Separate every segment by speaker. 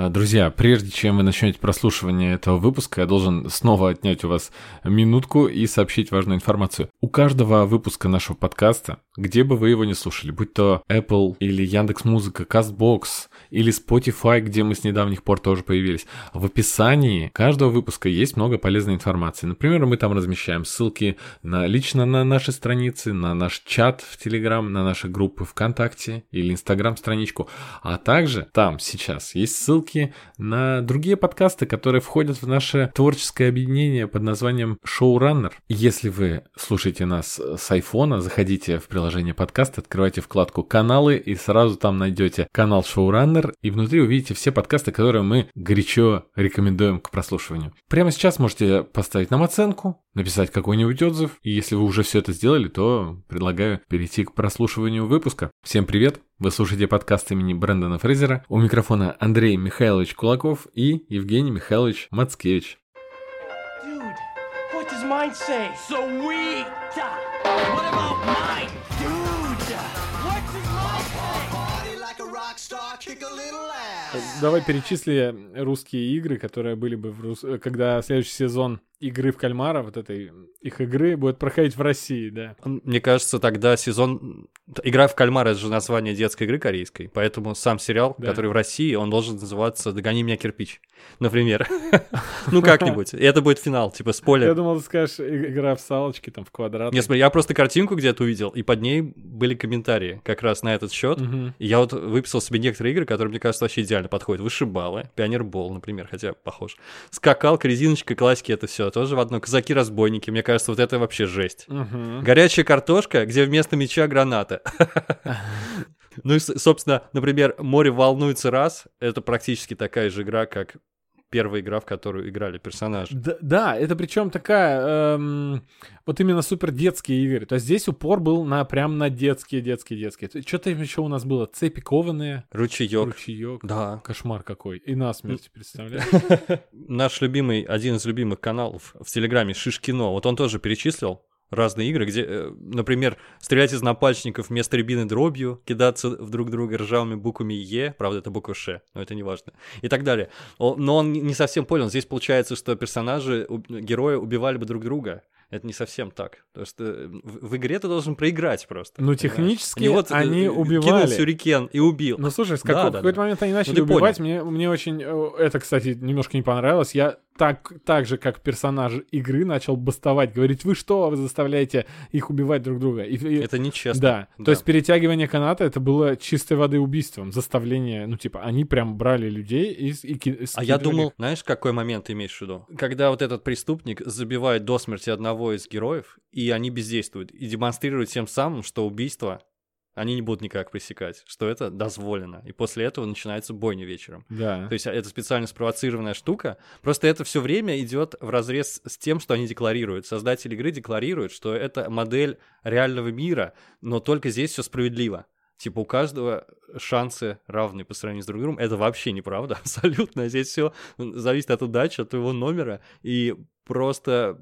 Speaker 1: А, друзья, прежде чем вы начнете прослушивание этого выпуска, я должен снова отнять у вас минутку и сообщить важную информацию. У каждого выпуска нашего подкаста, где бы вы его не слушали, будь то Apple или Яндекс Музыка, Castbox или Spotify, где мы с недавних пор тоже появились, в описании каждого выпуска есть много полезной информации. Например, мы там размещаем ссылки на лично на наши страницы, на наш чат в Telegram, на наши группы ВКонтакте или Инстаграм страничку, а также там сейчас есть ссылки ссылки на другие подкасты, которые входят в наше творческое объединение под названием Showrunner. Если вы слушаете нас с айфона, заходите в приложение подкаст, открывайте вкладку «Каналы» и сразу там найдете канал Showrunner, и внутри увидите все подкасты, которые мы горячо рекомендуем к прослушиванию. Прямо сейчас можете поставить нам оценку, написать какой-нибудь отзыв, и если вы уже все это сделали, то предлагаю перейти к прослушиванию выпуска. Всем привет! Вы слушаете подкаст имени Брэндона Фрейзера. У микрофона Андрей Михайлович Кулаков и Евгений Михайлович Мацкевич. Давай перечисли русские игры, которые были бы, в рус... когда следующий сезон игры в кальмара, вот этой их игры, будет проходить в России, да.
Speaker 2: Мне кажется, тогда сезон... Игра в кальмара — это же название детской игры корейской, поэтому сам сериал, да. который в России, он должен называться «Догони меня, кирпич», например. Ну, как-нибудь. И это будет финал, типа спойлер.
Speaker 1: Я думал, ты скажешь игра в салочки, там, в квадрат.
Speaker 2: Нет, смотри, я просто картинку где-то увидел, и под ней были комментарии как раз на этот счет. И я вот выписал себе некоторые игры, которые, мне кажется, вообще идеально подходят. Вышибалы, Пионербол, например, хотя похож. Скакалка, резиночка, классики — это все тоже в одно. Казаки-разбойники, мне кажется, вот это вообще жесть. Угу. Горячая картошка, где вместо меча граната. Ну и, собственно, например, «Море волнуется раз» — это практически такая же игра, как первая игра, в которую играли персонажи.
Speaker 1: Да, да это причем такая, эм, вот именно супер детские игры. То есть здесь упор был на прям на детские, детские, детские. Что-то еще у нас было, цепи кованые.
Speaker 2: Ручеек.
Speaker 1: Ручеек.
Speaker 2: Да.
Speaker 1: Кошмар какой. И насмерть, представляешь?
Speaker 2: Наш любимый, один из любимых каналов в Телеграме, Шишкино, вот он тоже перечислил разные игры, где, э, например, стрелять из напальчников вместо рябины дробью, кидаться в друг друга ржавыми буквами Е, правда, это буква Ш, но это не важно, и так далее. Но он не совсем понял, здесь получается, что персонажи, герои убивали бы друг друга, это не совсем так. Потому что в, в игре ты должен проиграть просто.
Speaker 1: Ну, технически они, вот, они э, убивали. Кинул
Speaker 2: сюрикен и убил.
Speaker 1: Ну, слушай, с какого, да, в какой-то да. момент они начали ну, убивать. Мне, мне очень... Э, это, кстати, немножко не понравилось. Я так, так же, как персонаж игры, начал бастовать, говорить, вы что, вы заставляете их убивать друг друга. И, и,
Speaker 2: это нечестно.
Speaker 1: Да. да, то есть перетягивание каната, это было чистой воды убийством, заставление, ну, типа, они прям брали людей и, и, и
Speaker 2: А я думал, знаешь, какой момент ты имеешь в виду? Когда вот этот преступник забивает до смерти одного из героев, и они бездействуют, и демонстрируют тем самым, что убийство они не будут никак пресекать, что это дозволено. И после этого начинается бойня вечером.
Speaker 1: Да.
Speaker 2: То есть это специально спровоцированная штука. Просто это все время идет в разрез с тем, что они декларируют. Создатели игры декларируют, что это модель реального мира, но только здесь все справедливо. Типа у каждого шансы равны по сравнению с друг другом. Это вообще неправда, абсолютно. Здесь все зависит от удачи, от твоего номера. И просто,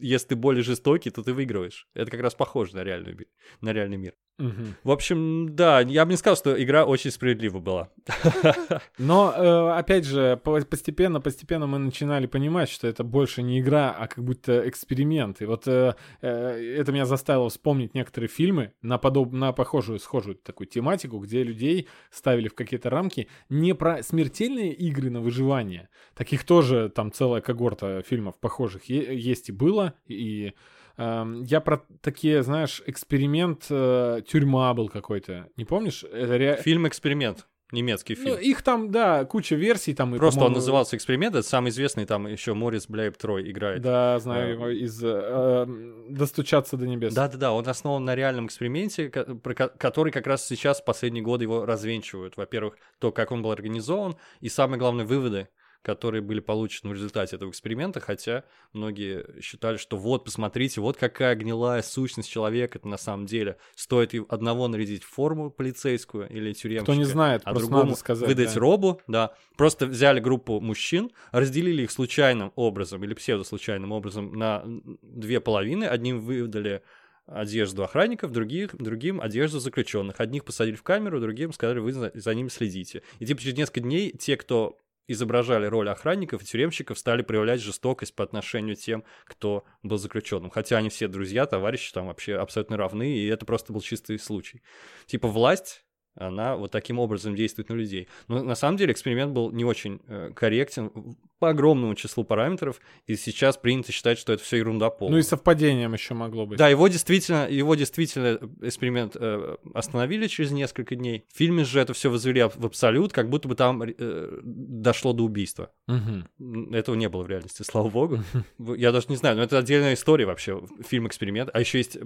Speaker 2: если ты более жестокий, то ты выигрываешь. Это как раз похоже на реальный, на реальный мир. Угу. В общем, да, я бы не сказал, что игра очень справедлива была.
Speaker 1: Но, э, опять же, постепенно, постепенно мы начинали понимать, что это больше не игра, а как будто эксперимент. И вот э, э, это меня заставило вспомнить некоторые фильмы на, подоб... на похожую, схожую такую тематику, где людей ставили в какие-то рамки не про смертельные игры на выживание. Таких тоже там целая когорта фильмов похожих есть и было, и Эм, я про такие, знаешь, эксперимент, э, тюрьма был какой-то. Не помнишь?
Speaker 2: Это ре... Фильм «Эксперимент». Немецкий ну, фильм. Ну,
Speaker 1: их там, да, куча версий там.
Speaker 2: Просто он назывался «Эксперимент», это самый известный, там еще Морис Бляйб Трой играет.
Speaker 1: Да, знаю его из э, «Достучаться до небес».
Speaker 2: Да-да-да, он основан на реальном эксперименте, который как раз сейчас, в последние годы, его развенчивают. Во-первых, то, как он был организован, и самые главные выводы, которые были получены в результате этого эксперимента, хотя многие считали, что вот, посмотрите, вот какая гнилая сущность человека это на самом деле. Стоит одного нарядить в форму полицейскую или тюремщика,
Speaker 1: Кто не знает,
Speaker 2: а другому сказать, выдать да. робу, да. Просто взяли группу мужчин, разделили их случайным образом или псевдослучайным образом на две половины, одним выдали одежду охранников, других, другим одежду заключенных. Одних посадили в камеру, другим сказали, вы за, за ними следите. И типа через несколько дней те, кто изображали роль охранников и тюремщиков, стали проявлять жестокость по отношению тем, кто был заключенным. Хотя они все друзья, товарищи, там вообще абсолютно равны, и это просто был чистый случай. Типа власть она вот таким образом действует на людей. Но на самом деле эксперимент был не очень э, корректен по огромному числу параметров, и сейчас принято считать, что это все ерунда полная.
Speaker 1: Ну и совпадением еще могло быть.
Speaker 2: Да, его действительно, его действительно эксперимент э, остановили через несколько дней. В фильме же это все возвели в абсолют, как будто бы там э, дошло до убийства.
Speaker 1: Угу.
Speaker 2: Этого не было в реальности, слава богу. Я даже не знаю, но это отдельная история вообще, фильм-эксперимент. А еще есть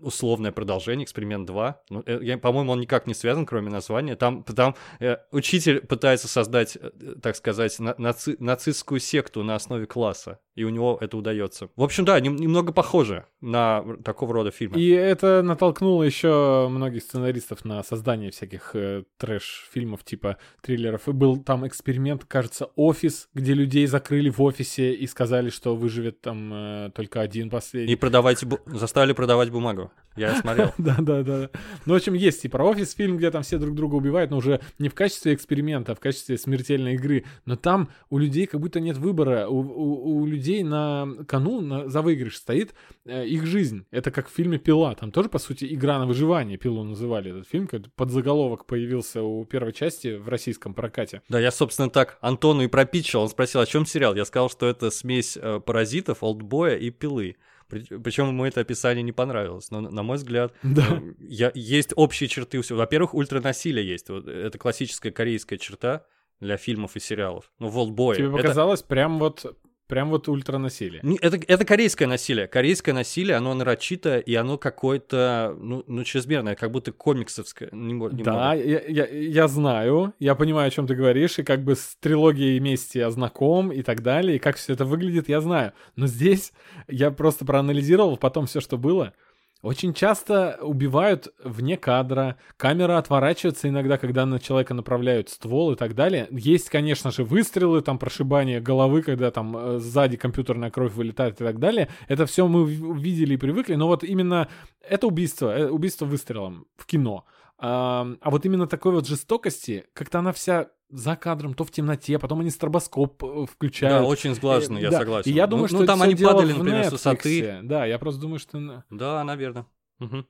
Speaker 2: условное продолжение, эксперимент 2. Ну, э, я, по-моему, он никак не связан, кроме названия. Там, там э, учитель пытается создать, э, так сказать, на, наци, нацистскую секту на основе класса, и у него это удается. В общем, да, нем, немного похоже на такого рода фильмы.
Speaker 1: И это натолкнуло еще многих сценаристов на создание всяких э, трэш-фильмов типа триллеров. И был там эксперимент, кажется, офис, где людей закрыли в офисе и сказали, что выживет там э, только один последний.
Speaker 2: И продавать, бу- заставили продавать бумагу. Я смотрел.
Speaker 1: Да, да, да. Ну, в общем, есть и про офис фильм, где там все друг друга убивают, но уже не в качестве эксперимента, а в качестве смертельной игры. Но там у людей как будто нет выбора. У, у, у людей на кону на, за выигрыш стоит э, их жизнь. Это как в фильме «Пила». Там тоже, по сути, игра на выживание. «Пилу» называли этот фильм. Как подзаголовок появился у первой части в российском прокате.
Speaker 2: Да, я, собственно, так Антону и пропичил. Он спросил, о чем сериал. Я сказал, что это смесь э, паразитов, олдбоя и пилы. Причем ему это описание не понравилось. Но, на мой взгляд,
Speaker 1: Да.
Speaker 2: я, есть общие черты у всего. Во-первых, ультранасилие есть. Вот, это классическая корейская черта для фильмов и сериалов. Ну, волбой.
Speaker 1: Тебе показалось прям вот Прям вот ультранасилие.
Speaker 2: Это, это корейское насилие. Корейское насилие, оно нарочито, и оно какое-то, ну, ну чрезмерное, как будто комиксовское. Не, не
Speaker 1: да, я, я, я знаю, я понимаю, о чем ты говоришь, и как бы с трилогией мести я знаком и так далее, и как все это выглядит, я знаю. Но здесь я просто проанализировал потом все, что было. Очень часто убивают вне кадра, камера отворачивается иногда, когда на человека направляют ствол и так далее. Есть, конечно же, выстрелы, там прошибание головы, когда там э, сзади компьютерная кровь вылетает и так далее. Это все мы видели и привыкли, но вот именно это убийство, э, убийство выстрелом в кино. А, а вот именно такой вот жестокости, как-то она вся за кадром, то в темноте, потом они стробоскоп э, включают.
Speaker 2: Да, очень сглаженно, я
Speaker 1: да.
Speaker 2: согласен.
Speaker 1: И я думаю,
Speaker 2: ну,
Speaker 1: что
Speaker 2: ну, там они падали, например,
Speaker 1: Netflix.
Speaker 2: с высоты.
Speaker 1: Да, я просто думаю, что...
Speaker 2: Да, наверное. Угу.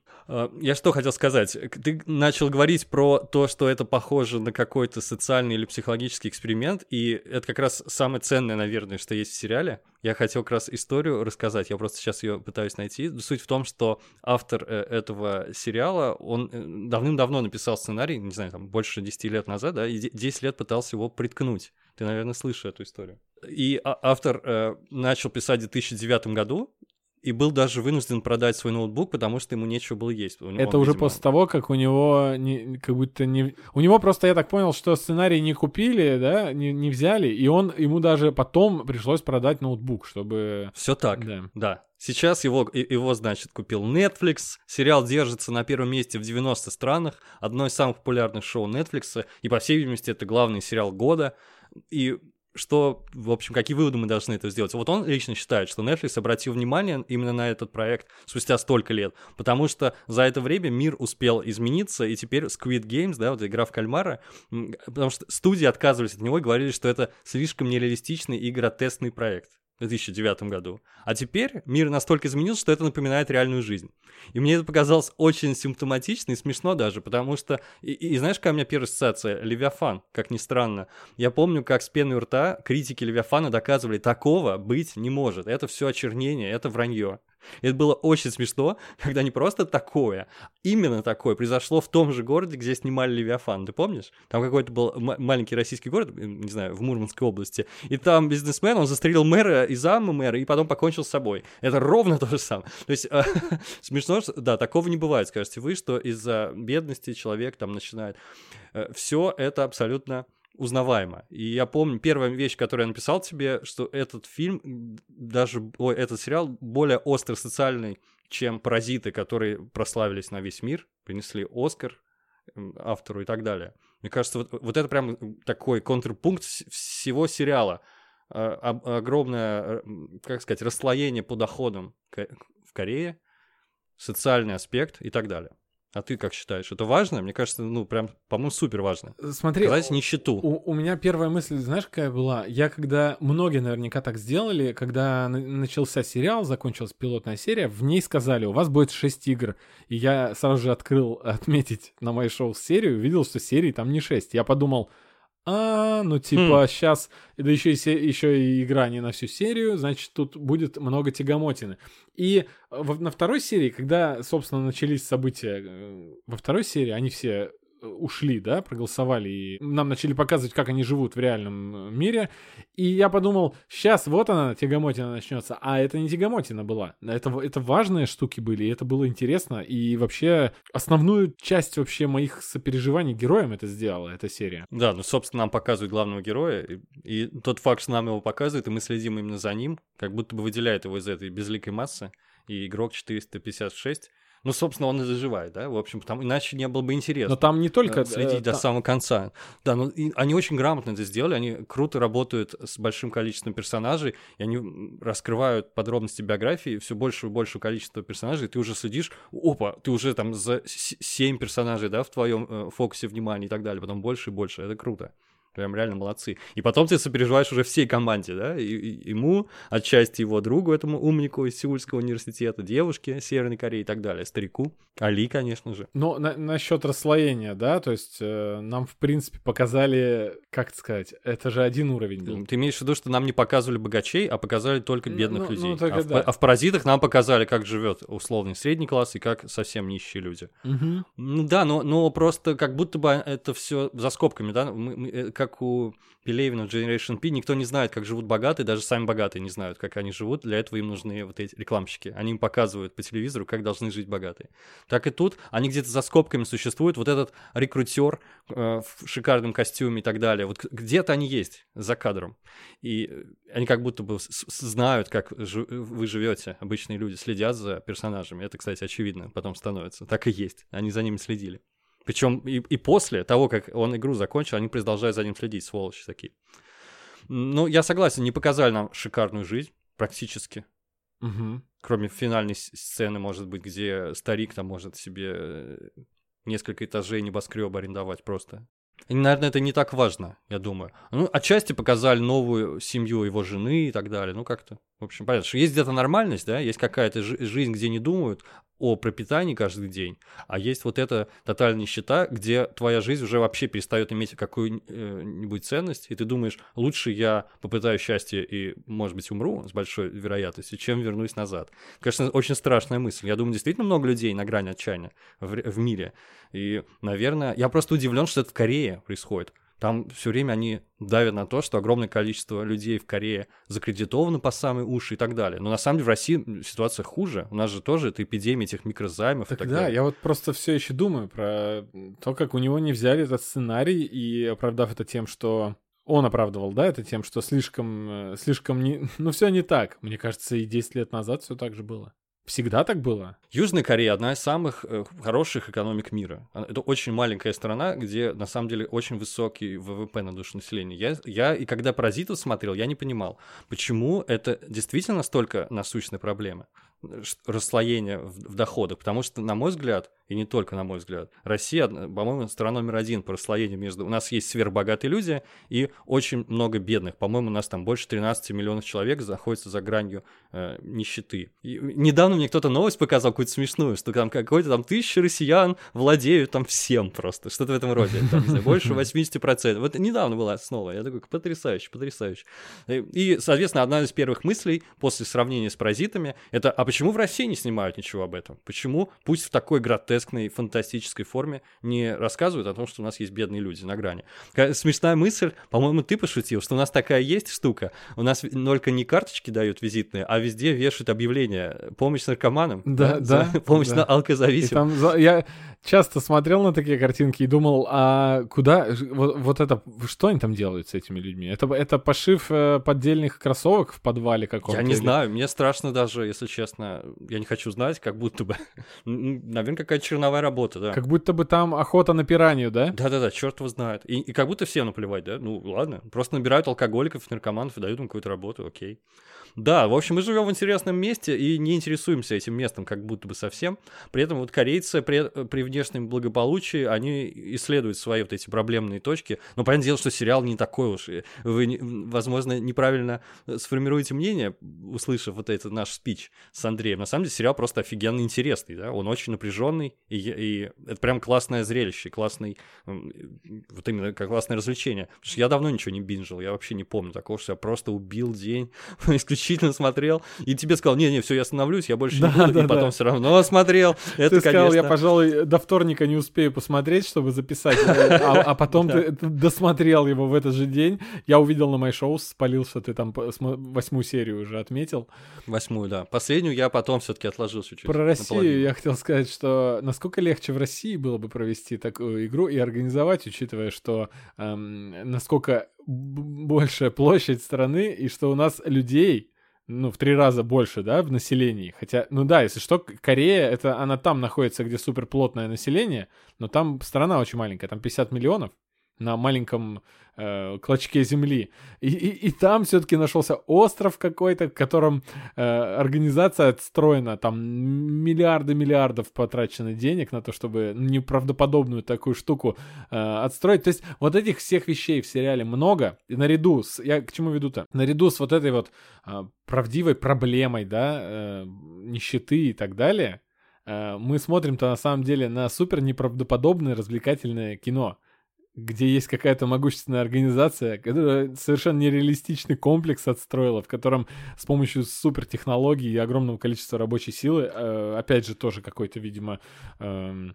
Speaker 2: Я что хотел сказать? Ты начал говорить про то, что это похоже на какой-то социальный или психологический эксперимент, и это как раз самое ценное, наверное, что есть в сериале. Я хотел как раз историю рассказать, я просто сейчас ее пытаюсь найти. Суть в том, что автор э, этого сериала, он э, давным-давно написал сценарий, не знаю, там больше 10 лет назад, да, и 10 лет пытался его приткнуть. Ты, наверное, слышал эту историю. И а, автор э, начал писать в 2009 году, и был даже вынужден продать свой ноутбук, потому что ему нечего было есть.
Speaker 1: Него, это уже видимо... после того, как у него не, как будто не... У него просто, я так понял, что сценарий не купили, да, не, не взяли, и он, ему даже потом пришлось продать ноутбук, чтобы...
Speaker 2: Все так, да. да. Сейчас его, его, значит, купил Netflix. Сериал держится на первом месте в 90 странах. Одно из самых популярных шоу Netflix. И, по всей видимости, это главный сериал года. И что, в общем, какие выводы мы должны это сделать. Вот он лично считает, что Netflix обратил внимание именно на этот проект спустя столько лет, потому что за это время мир успел измениться, и теперь Squid Games, да, вот игра в кальмара, потому что студии отказывались от него и говорили, что это слишком нереалистичный и гротесный проект в 2009 году. А теперь мир настолько изменился, что это напоминает реальную жизнь. И мне это показалось очень симптоматично и смешно даже, потому что... И, и, и знаешь, какая у меня первая ассоциация? Левиафан, как ни странно. Я помню, как с пеной у рта критики Левиафана доказывали, такого быть не может. Это все очернение, это вранье. И это было очень смешно, когда не просто такое, именно такое произошло в том же городе, где снимали Левиафан. Ты помнишь? Там какой-то был маленький российский город, не знаю, в Мурманской области. И там бизнесмен, он застрелил мэра и зама мэра, и потом покончил с собой. Это ровно то же самое. То есть смешно, что, да, такого не бывает, скажете вы, что из-за бедности человек там начинает... Э, Все это абсолютно узнаваемо. И я помню, первая вещь, которую я написал тебе, что этот фильм, даже ой, этот сериал более остро социальный, чем «Паразиты», которые прославились на весь мир, принесли Оскар автору и так далее. Мне кажется, вот, вот это прям такой контрпункт всего сериала. А, огромное, как сказать, расслоение по доходам в Корее, социальный аспект и так далее. А ты как считаешь? Это важно? Мне кажется, ну, прям, по-моему, супер важно.
Speaker 1: Смотри,
Speaker 2: Сказать нищету.
Speaker 1: у, у меня первая мысль, знаешь, какая была? Я когда, многие наверняка так сделали, когда на- начался сериал, закончилась пилотная серия, в ней сказали, у вас будет 6 игр. И я сразу же открыл отметить на моей шоу серию, увидел, что серий там не 6. Я подумал, а, ну типа сейчас, да еще и, се- еще и игра не на всю серию, значит тут будет много тягомотины. И во- на второй серии, когда, собственно, начались события э, во второй серии, они все э, ушли, да, проголосовали, и нам начали показывать, как они живут в реальном э, мире. И я подумал, сейчас вот она, тягомотина начнется. А это не тягомотина была. Это, это важные штуки были, и это было интересно. И вообще основную часть вообще моих сопереживаний героям это сделала, эта серия.
Speaker 2: Да, ну, собственно, нам показывают главного героя, и, и тот факт, что нам его показывают, и мы следим именно за ним, как будто бы выделяет его из этой безликой массы, и игрок 456, ну, собственно, он и заживает, да, в общем, потому, иначе не было бы интересно.
Speaker 1: Но там не только...
Speaker 2: э, следить
Speaker 1: э,
Speaker 2: до
Speaker 1: та-
Speaker 2: самого конца. Да, ну и они очень грамотно это сделали, они круто работают с большим количеством персонажей, и они раскрывают подробности биографии все больше и большего количества персонажей, и ты уже следишь, опа, ты уже там за 7 персонажей, да, в твоем фокусе внимания и так далее, потом больше и больше, это круто. Прям реально молодцы. И потом ты сопереживаешь уже всей команде, да, и, и- ему, отчасти его другу, этому умнику из Сеульского университета, девушке Северной Кореи и так далее, старику, Али, конечно же.
Speaker 1: Но на, насчет расслоения, да, то есть э, нам, в принципе, показали, как сказать, это же один уровень был.
Speaker 2: Ты имеешь в виду, что нам не показывали богачей, а показали только
Speaker 1: Ну,
Speaker 2: бедных
Speaker 1: ну,
Speaker 2: людей.
Speaker 1: ну,
Speaker 2: а, в,
Speaker 1: да.
Speaker 2: а в паразитах нам показали, как живет условный средний класс и как совсем нищие люди.
Speaker 1: Мгм.
Speaker 2: Ну да, но, но просто как будто бы это все за скобками, да, мы- мы, э, как у Пелевина в Generation P, никто не знает, как живут богатые, даже сами богатые не знают, как они живут, для этого им нужны вот эти рекламщики. Они им показывают по телевизору, как должны жить богатые. Так и тут они где-то за скобками существуют, вот этот рекрутер э, в шикарном костюме и так далее, вот где-то они есть за кадром. И они как будто бы знают, как вы живете, обычные люди, следят за персонажами. Это, кстати, очевидно потом становится. Так и есть. Они за ними следили. Причем и, и после того, как он игру закончил, они продолжают за ним следить, сволочи такие. Ну, я согласен, не показали нам шикарную жизнь, практически.
Speaker 1: Мгм.
Speaker 2: Кроме финальной сцены, может быть, где старик там может себе э, несколько этажей небоскреба арендовать просто. И, наверное, это не так важно, я думаю. Ну, отчасти показали новую семью его жены и так далее. Ну, как-то, в общем, понятно, что есть где-то нормальность, да, есть какая-то жи- жизнь, где не думают о пропитании каждый день, а есть вот эта тотальная нищета, где твоя жизнь уже вообще перестает иметь какую-нибудь ценность, и ты думаешь, лучше я попытаю счастье и, может быть, умру с большой вероятностью, чем вернусь назад. Конечно, очень страшная мысль. Я думаю, действительно много людей на грани отчаяния в, в мире. И, наверное, я просто удивлен, что это в Корее происходит. Там все время они давят на то, что огромное количество людей в Корее закредитовано по самые уши и так далее. Но на самом деле в России ситуация хуже. У нас же тоже это эпидемия этих микрозаймов и
Speaker 1: Так
Speaker 2: так
Speaker 1: да,
Speaker 2: далее.
Speaker 1: я вот просто все еще думаю про то, как у него не взяли этот сценарий и оправдав это тем, что он оправдывал, да, это тем, что слишком, э, слишком не, ну все не так. Мне кажется, и 10 лет назад все так же было. Всегда так было.
Speaker 2: Южная Корея одна из самых э, хороших экономик мира. Это очень маленькая страна, где на самом деле очень высокий ВВП на душу населения. Я, я и когда паразитов смотрел, я не понимал, почему это действительно настолько насущная проблема расслоение в, доходах. Потому что, на мой взгляд, и не только на мой взгляд, Россия, по-моему, страна номер один по расслоению между... У нас есть сверхбогатые люди и очень много бедных. По-моему, у нас там больше 13 миллионов человек находится за гранью э, нищеты. И недавно мне кто-то новость показал, какую-то смешную, что там какой-то там тысяча россиян владеют там всем просто, что-то в этом роде, там, знаю, больше 80%. Вот недавно была основа, я такой, потрясающе, потрясающе. И, и, соответственно, одна из первых мыслей после сравнения с паразитами, это, почему в России не снимают ничего об этом? Почему, пусть в такой гротескной, фантастической форме, не рассказывают о том, что у нас есть бедные люди на грани? Смешная мысль, по-моему, ты пошутил, что у нас такая есть штука, у нас только не карточки дают визитные, а везде вешают объявления «Помощь наркоманам»,
Speaker 1: Да,
Speaker 2: за-
Speaker 1: да,
Speaker 2: «Помощь
Speaker 1: да.
Speaker 2: на
Speaker 1: И
Speaker 2: алкозависимым».
Speaker 1: там за- я часто смотрел на такие картинки и думал, а куда, вот, вот это, что они там делают с этими людьми? Это, это пошив э, поддельных кроссовок в подвале каком-то?
Speaker 2: Я не
Speaker 1: или-
Speaker 2: знаю, мне страшно даже, если честно. Честно, я не хочу знать, как будто бы, наверное, какая-то черновая работа, да.
Speaker 1: Как будто бы там охота на пиранью, да?
Speaker 2: Да-да-да, черт его знает. И, и как будто всем наплевать, да? Ну, ладно, просто набирают алкоголиков, наркоманов и дают им какую-то работу, окей. Да, в общем, мы живем в интересном месте и не интересуемся этим местом как будто бы совсем. При этом вот корейцы при, при внешнем благополучии, они исследуют свои вот эти проблемные точки. Но понятное дело, что сериал не такой уж. Вы, возможно, неправильно сформируете мнение, услышав вот этот наш спич с Андреем. На самом деле сериал просто офигенно интересный, да, он очень напряженный, и, и это прям классное зрелище, классный, вот именно как классное развлечение. Потому что я давно ничего не бинжил, я вообще не помню такого, что я просто убил день исключительно исключительно смотрел, и тебе сказал, не-не, все, я остановлюсь, я больше да, не буду, да, и потом да. все равно смотрел.
Speaker 1: Это, ты сказал, конечно... я, пожалуй, до вторника не успею посмотреть, чтобы записать, а, а потом ты досмотрел его в этот же день. Я увидел на шоу, спалил, что ты там восьмую серию уже отметил.
Speaker 2: Восьмую, да. Последнюю я потом все-таки отложил чуть-чуть.
Speaker 1: Про Россию я хотел сказать, что насколько легче в России было бы провести такую игру и организовать, учитывая, что эм, насколько большая площадь страны, и что у нас людей ну, в три раза больше, да, в населении. Хотя, ну да, если что, Корея, это она там находится, где суперплотное население, но там страна очень маленькая, там 50 миллионов на маленьком э, клочке земли. И, и, и там все-таки нашелся остров какой-то, в котором э, организация отстроена, там миллиарды миллиардов потрачено денег на то, чтобы неправдоподобную такую штуку э, отстроить. То есть вот этих всех вещей в сериале много, и наряду с... Я к чему веду-то? Наряду с вот этой вот э, правдивой проблемой, да, э, нищеты и так далее, э, мы смотрим-то на самом деле на супер неправдоподобное развлекательное кино где есть какая-то могущественная организация, которая совершенно нереалистичный комплекс отстроила, в котором с помощью супертехнологий и огромного количества рабочей силы, э, опять же, тоже какой-то, видимо, э,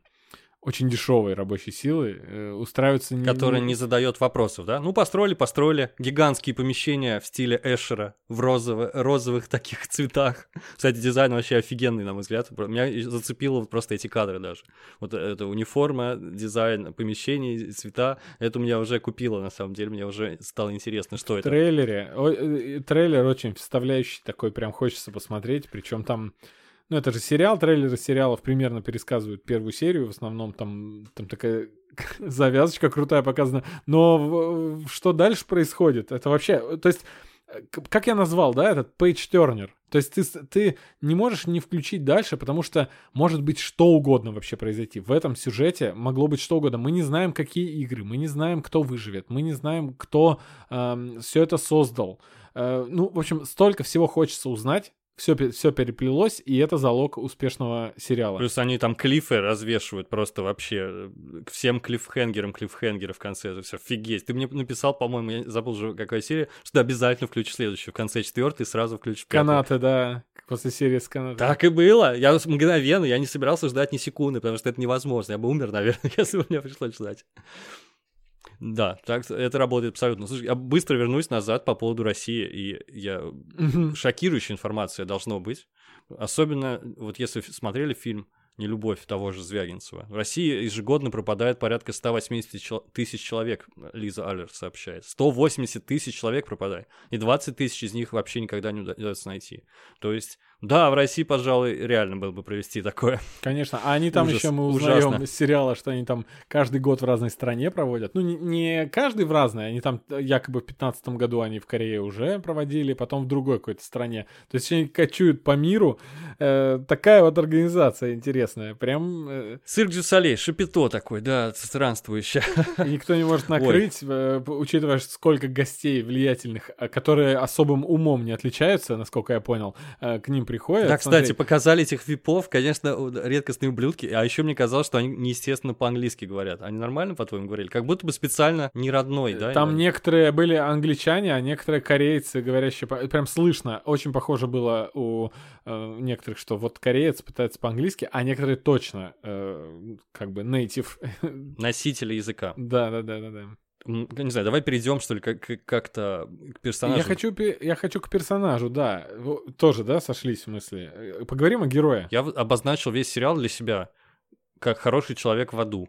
Speaker 1: очень дешевой рабочей силы э, устраиваются...
Speaker 2: Которая не задает вопросов, да? Ну, построили, построили гигантские помещения в стиле Эшера в розово розовых таких цветах. Кстати, дизайн вообще офигенный, на мой взгляд. Меня зацепило вот просто эти кадры даже. Вот это униформа, дизайн помещений, цвета. Это меня уже купило, на самом деле. Мне уже стало интересно, что
Speaker 1: в
Speaker 2: это.
Speaker 1: Трейлере, о, э, трейлер очень вставляющий такой, прям хочется посмотреть. Причем там ну, это же сериал, трейлеры сериалов примерно пересказывают первую серию, в основном там, там такая завязочка крутая показана. Но что дальше происходит? Это вообще... То есть, как я назвал, да, этот turner. То есть ты, ты не можешь не включить дальше, потому что может быть что угодно вообще произойти. В этом сюжете могло быть что угодно. Мы не знаем, какие игры, мы не знаем, кто выживет, мы не знаем, кто э, все это создал. Э, ну, в общем, столько всего хочется узнать все, все переплелось, и это залог успешного сериала.
Speaker 2: Плюс они там клифы развешивают просто вообще к всем клиффхенгерам, клиффхенгеры в конце. Это все офигеть. Ты мне написал, по-моему, я забыл уже какая серия, что обязательно включишь следующую. В конце четвертой сразу включишь
Speaker 1: пятую. Канаты, да. После серии с канатами.
Speaker 2: Так и было. Я мгновенно, я не собирался ждать ни секунды, потому что это невозможно. Я бы умер, наверное, если бы мне пришлось ждать. Да, так это работает абсолютно. Слушай, я быстро вернусь назад по поводу России, и я шокирующая информация должно быть. Особенно, вот если смотрели фильм «Нелюбовь» того же Звягинцева. В России ежегодно пропадает порядка 180 тысяч человек, Лиза Аллер сообщает. 180 тысяч человек пропадает. И 20 тысяч из них вообще никогда не удается найти. То есть да, в России, пожалуй, реально было бы провести такое.
Speaker 1: Конечно. А они там Ужас, еще, мы узнаем ужасно. из сериала, что они там каждый год в разной стране проводят. Ну, не, не каждый в разной, они там якобы в 15 году они в Корее уже проводили, потом в другой какой-то стране. То есть они кочуют по миру. Э, такая вот организация интересная. Прям... Э...
Speaker 2: Цирк Дю Солей, шапито такой, да, странствующий.
Speaker 1: И никто не может накрыть, э, учитывая, сколько гостей влиятельных, э, которые особым умом не отличаются, насколько я понял, э, к ним приходят.
Speaker 2: Да, кстати, смотреть. показали этих випов, конечно, редкостные ублюдки, а еще мне казалось, что они неестественно по-английски говорят. Они нормально, по-твоему, говорили? Как будто бы специально не родной, да?
Speaker 1: Там некоторые были англичане, а некоторые корейцы, говорящие, прям слышно, очень похоже было у э, некоторых, что вот кореец пытается по-английски, а некоторые точно э, как бы native.
Speaker 2: Носители языка.
Speaker 1: Да, да, да, да, да
Speaker 2: не знаю, давай перейдем, что ли, как- как-то к персонажу.
Speaker 1: Я хочу, я хочу к персонажу, да. Тоже, да, сошлись в мысли. Э, поговорим о герое.
Speaker 2: Я обозначил весь сериал для себя как хороший человек в аду.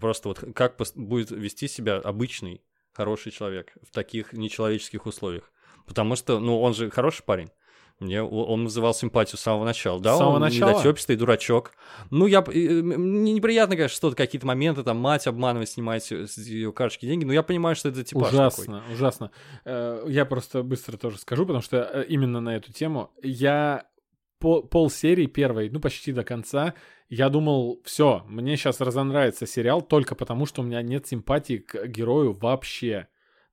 Speaker 2: Просто вот как будет вести себя обычный хороший человек в таких нечеловеческих условиях. Потому что, ну, он же хороший парень. Мне он вызывал симпатию с самого начала. Да,
Speaker 1: С самого
Speaker 2: он
Speaker 1: начала?
Speaker 2: недотёпистый дурачок. Ну, я... э, Мне неприятно, конечно, что-то, какие-то моменты, там, мать обманывать, снимать с ее карточки деньги, но я понимаю, что это типаж
Speaker 1: ужасно,
Speaker 2: такой.
Speaker 1: ужасно. Э, Я просто быстро тоже скажу, потому что э, именно на эту тему я пол, пол серии первой, ну почти до конца, я думал, все, мне сейчас разонравится сериал только потому, что у меня нет симпатии к герою вообще.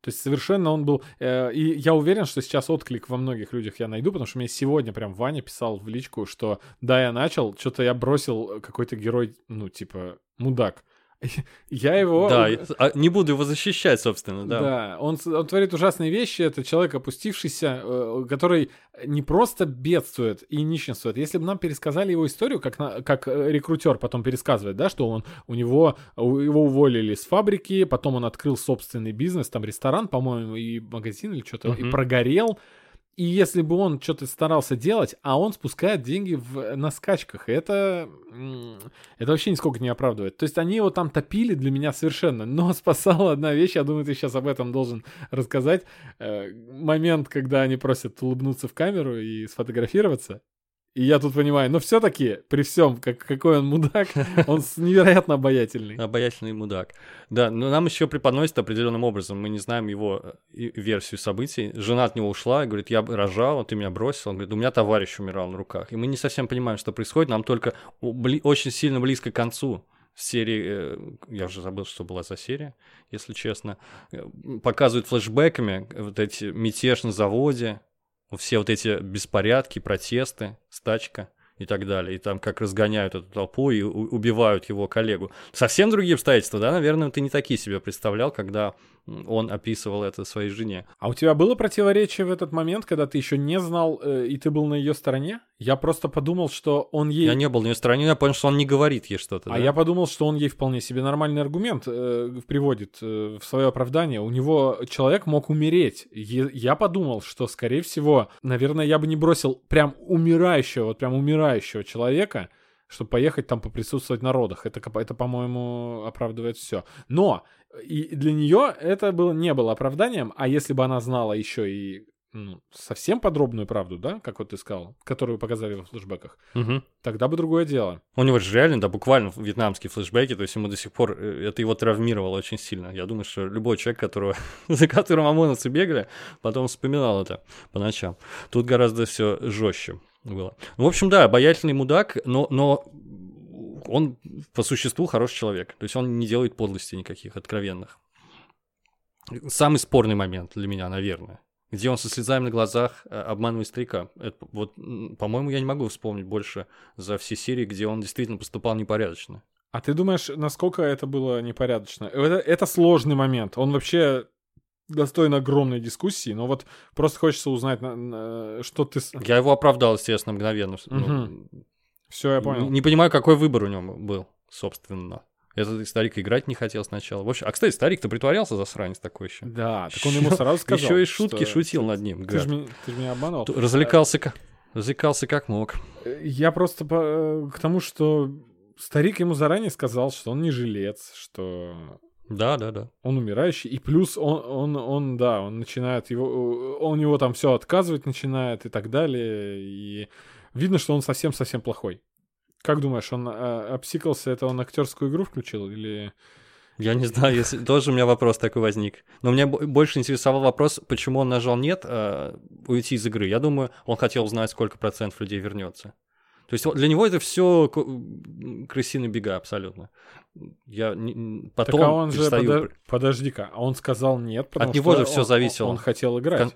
Speaker 1: То есть совершенно он был... э, и я уверен, что сейчас отклик во многих людях я найду, потому что мне сегодня прям Ваня писал в личку, что да, я начал, что-то я бросил какой-то герой, ну типа, мудак. Я его...
Speaker 2: Да, и- а не буду его защищать, собственно, да.
Speaker 1: Да, он, он творит ужасные вещи. Это человек опустившийся, э, который не просто бедствует и нищенствует. Если бы нам пересказали его историю, как, на, как э, рекрутер потом пересказывает, да, что он у него его уволили с фабрики, потом он открыл собственный бизнес, там ресторан, по-моему, и магазин или что-то, и
Speaker 2: Мгм.
Speaker 1: прогорел. И если бы он что-то старался делать, а он спускает деньги в, на скачках, это, это вообще нисколько не оправдывает. То есть они его там топили для меня совершенно, но спасала одна вещь, я думаю, ты сейчас об этом должен рассказать. Э, момент, когда они просят улыбнуться в камеру и сфотографироваться. И я тут понимаю, но все-таки, при всем, как, какой он мудак, он невероятно обаятельный.
Speaker 2: Обаятельный мудак. Да, но нам еще преподносит определенным образом. Мы не знаем его э, версию событий. Жена от него ушла и говорит, я рожала, ты меня бросил. Он говорит, у меня товарищ умирал на руках. И мы не совсем понимаем, что происходит. Нам только очень сильно близко к концу серии, э, я уже забыл, что была за серия, если честно, э, показывают флешбеками вот эти мятеж на заводе, все вот эти беспорядки, протесты, стачка и так далее. И там как разгоняют эту толпу и убивают его коллегу. Совсем другие обстоятельства, да? Наверное, ты не такие себе представлял, когда он описывал это своей жене.
Speaker 1: А у тебя было противоречие в этот момент, когда ты еще не знал, э, и ты был на ее стороне? Я просто подумал, что он ей...
Speaker 2: Я не был на ее стороне, я понял, что он не говорит ей что-то.
Speaker 1: А
Speaker 2: да?
Speaker 1: я подумал, что он ей вполне себе нормальный аргумент э, приводит э, в свое оправдание. У него человек мог умереть. Е- я подумал, что, скорее всего, наверное, я бы не бросил прям умирающего, вот прям умирающего человека, чтобы поехать там поприсутствовать на родах. Это, это по-моему, оправдывает все. Но и для нее это было, не было оправданием, а если бы она знала еще и ну, совсем подробную правду, да, как вот ты сказал, которую показали во флешбеках,
Speaker 2: Мгм.
Speaker 1: тогда бы другое дело.
Speaker 2: У него же реально, да, буквально вьетнамские флешбеки, то есть ему до сих пор, э, это его травмировало очень сильно. Я думаю, что любой человек, которого, за которым ОМОНовцы бегали, потом вспоминал это по ночам. Тут гораздо все жестче было. Ну, в общем, да, обаятельный мудак, но, но он по существу хороший человек. То есть он не делает подлостей никаких откровенных. Самый спорный момент для меня, наверное. Где он со слезами на глазах э, обманывает старика. Это, вот, по-моему, я не могу вспомнить больше за все серии, где он действительно поступал непорядочно.
Speaker 1: А ты думаешь, насколько это было непорядочно? Это, это сложный момент. Он вообще достоин огромной дискуссии, но вот просто хочется узнать, на- на- что ты...
Speaker 2: Я его оправдал, естественно, мгновенно. Ну,
Speaker 1: Все, я понял.
Speaker 2: Не, не понимаю, какой выбор у него был, собственно. Этот старик играть не хотел сначала. В общем, а, кстати, старик-то притворялся засранец такой еще.
Speaker 1: Да, так он ему сразу сказал.
Speaker 2: Еще и шутки
Speaker 1: что
Speaker 2: шутил над ним.
Speaker 1: Ты же меня, обманул.
Speaker 2: Развлекался как, развлекался как мог.
Speaker 1: Я просто по- э, к тому, что старик ему заранее сказал, что он не жилец, что
Speaker 2: Да, да, да.
Speaker 1: он умирающий, и плюс он, он, он, да, он начинает его, он у него там все отказывать начинает и так далее, и видно, что он совсем-совсем плохой. Как думаешь, он а, обсикался, это он актерскую игру включил или...
Speaker 2: Я не знаю, если тоже у меня вопрос такой возник. Но меня бо- больше интересовал вопрос, почему он нажал нет а, уйти из игры. Я думаю, он хотел узнать, сколько процентов людей вернется. То есть для него это все крысиные бега абсолютно. Я не- потом
Speaker 1: так а он же,
Speaker 2: перестаю
Speaker 1: подо-
Speaker 2: пр-
Speaker 1: подожди-ка, а он сказал нет, потому
Speaker 2: него
Speaker 1: что
Speaker 2: же
Speaker 1: он-
Speaker 2: зависело.
Speaker 1: Он, хотел играть.
Speaker 2: Кон-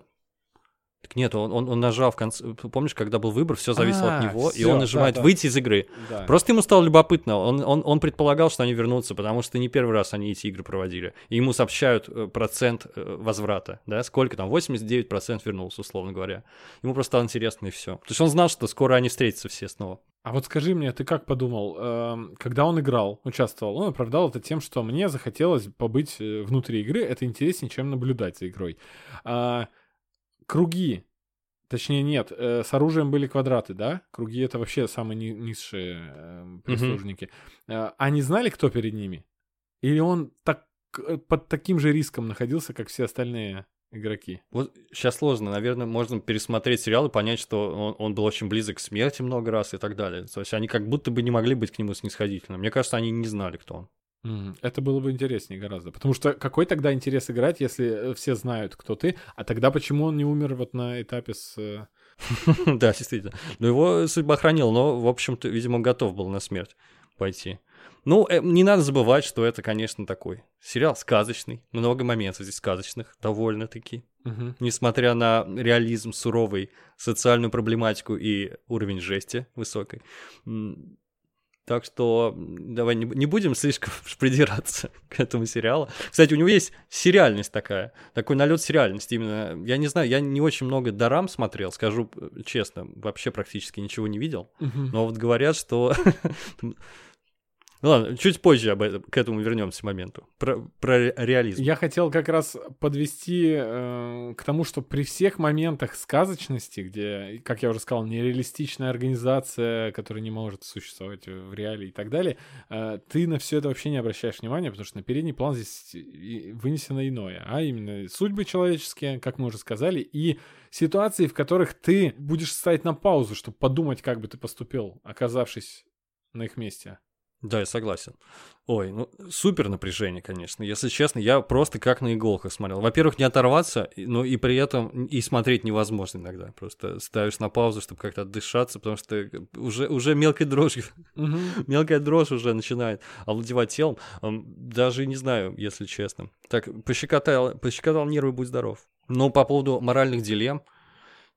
Speaker 2: Так нет, он, он, он нажал в конце. Помнишь, когда был выбор, все зависело от
Speaker 1: А,
Speaker 2: него, и
Speaker 1: всё,
Speaker 2: он нажимает
Speaker 1: да, да.
Speaker 2: выйти из игры.
Speaker 1: Да.
Speaker 2: Просто ему стало любопытно. Он, он, он предполагал, что они вернутся, потому что не первый раз они эти игры проводили. И ему сообщают э, процент э, возврата. Да? Сколько там? 89% вернулся, условно говоря. Ему просто стало интересно, и все. Потому что он знал, что скоро они встретятся все снова.
Speaker 1: А вот скажи мне, ты как подумал, эм, когда он играл, участвовал, он оправдал это тем, что мне захотелось побыть э, внутри игры, это интереснее, чем наблюдать за игрой. А, круги, точнее нет, э, с оружием были квадраты, да? Круги это вообще самые ни- низшие э, прислужники. Э, они знали, кто перед ними? Или он так, э, под таким же риском находился, как все остальные игроки.
Speaker 2: Вот сейчас сложно, наверное, можно пересмотреть сериал и понять, что он, он был очень близок к смерти много раз и так далее. То есть они как будто бы не могли быть к нему снисходительны. Мне кажется, они не знали, кто он.
Speaker 1: Это было бы интереснее гораздо. Потому что какой тогда интерес играть, если все знают, кто ты, а тогда почему он не умер вот на этапе с... Э,
Speaker 2: да, действительно. Но его судьба хранила, но, в общем-то, видимо, готов был на смерть пойти. Ну, э, не надо забывать, что это, конечно, такой сериал сказочный. Много моментов здесь сказочных, довольно-таки. Угу. Несмотря на реализм суровый, социальную проблематику и уровень жести высокой. Так что давай не, не будем слишком придираться к этому сериалу. Кстати, у него есть сериальность такая, такой налет сериальности. Именно, я не знаю, я не очень много дарам смотрел, скажу честно, вообще практически ничего не видел. Угу. Но вот говорят, что Ну ладно, чуть позже об этом, к этому вернемся моменту. Про, про реализм.
Speaker 1: Я хотел как раз подвести э, к тому, что при всех моментах сказочности, где, как я уже сказал, нереалистичная организация, которая не может существовать в реале и так далее, э, ты на все это вообще не обращаешь внимания, потому что на передний план здесь вынесено иное, а именно судьбы человеческие, как мы уже сказали, и ситуации, в которых ты будешь ставить на паузу, чтобы подумать, как бы ты поступил, оказавшись на их месте.
Speaker 2: Да, я согласен. Ой, ну супер напряжение, конечно. Если честно, я просто как на иголках смотрел. Во-первых, не оторваться, но и при этом и смотреть невозможно иногда. Просто ставишь на паузу, чтобы как-то отдышаться, потому что уже, уже мелкой дрожью, мелкая дрожь уже начинает овладевать телом. Даже не знаю, если честно. Так, пощекотал, пощекотал нервы, будь здоров. Но по поводу моральных дилемм,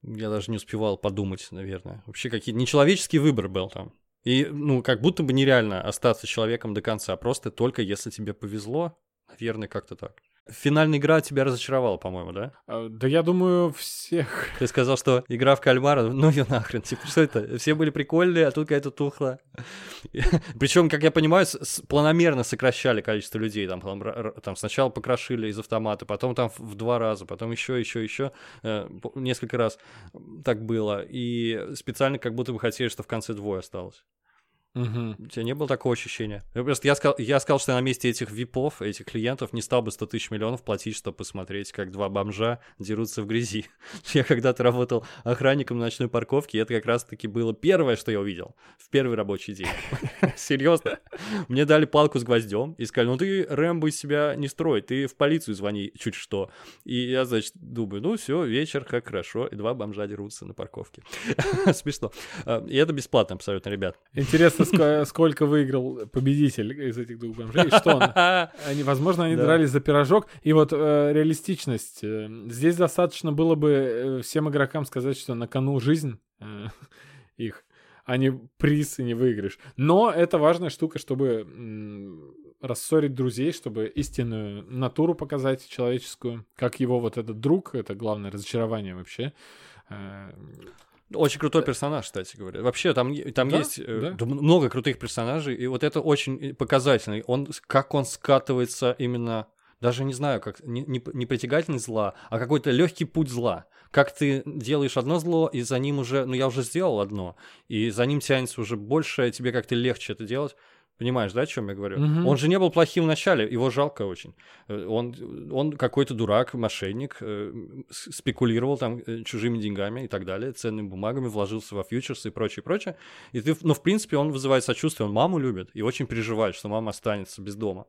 Speaker 2: я даже не успевал подумать, наверное. Вообще какие-то нечеловеческий выбор был там. И, ну, как будто бы нереально остаться человеком до конца, просто только если тебе повезло, наверное, как-то так. Финальная игра тебя разочаровала, по-моему, да?
Speaker 1: А, да я думаю, всех.
Speaker 2: Ты сказал, что игра в кальмара, ну ее нахрен, типа, что это? Все были прикольные, а тут какая-то тухла. Причем, как я понимаю, планомерно сокращали количество людей. Там, там сначала покрошили из автомата, потом там в два раза, потом еще, еще, еще, э, несколько раз так было. И специально как будто бы хотели, что в конце двое осталось. Угу. У тебя не было такого ощущения? Я просто я сказал, я сказал, что на месте этих випов, этих клиентов, не стал бы 100 тысяч миллионов платить, чтобы посмотреть, как два бомжа дерутся в грязи. Я когда-то работал охранником на ночной парковке, и это как раз-таки было первое, что я увидел в первый рабочий день. Серьезно. Мне дали палку с гвоздем и сказали, ну ты Рэмбо из себя не строй, ты в полицию звони чуть что. И я, значит, думаю, ну все, вечер, как хорошо, и два бомжа дерутся на парковке. Смешно. А, и это бесплатно абсолютно, ребят.
Speaker 1: Интересно, Интересно, сколько выиграл победитель из этих двух бомжей, что он? Они, возможно, они дрались за пирожок. И вот э, реалистичность. Э, здесь достаточно было бы э, всем игрокам сказать, что на кону жизнь их, а не приз и не выигрыш. Но это важная штука, чтобы рассорить друзей, чтобы истинную натуру показать человеческую, как его вот этот друг, это главное разочарование вообще,
Speaker 2: очень крутой персонаж, кстати говоря. Вообще, там, там да? есть э, да? много крутых персонажей, и вот это очень показательный. Он, как он скатывается именно, даже не знаю, как не, не, не притягательность зла, а какой-то легкий путь зла. Как ты делаешь одно зло, и за ним уже, ну я уже сделал одно, и за ним тянется уже больше, тебе как-то легче это делать. Понимаешь, да, о чем я говорю? Угу. Он же не был плохим в начале, его жалко очень. Э, он, он какой-то дурак, мошенник, э, спекулировал там э, чужими деньгами и так далее, ценными бумагами, вложился во фьючерсы и прочее, прочее. И ты, ну, в принципе, он вызывает сочувствие, он маму любит и очень переживает, что мама останется без дома.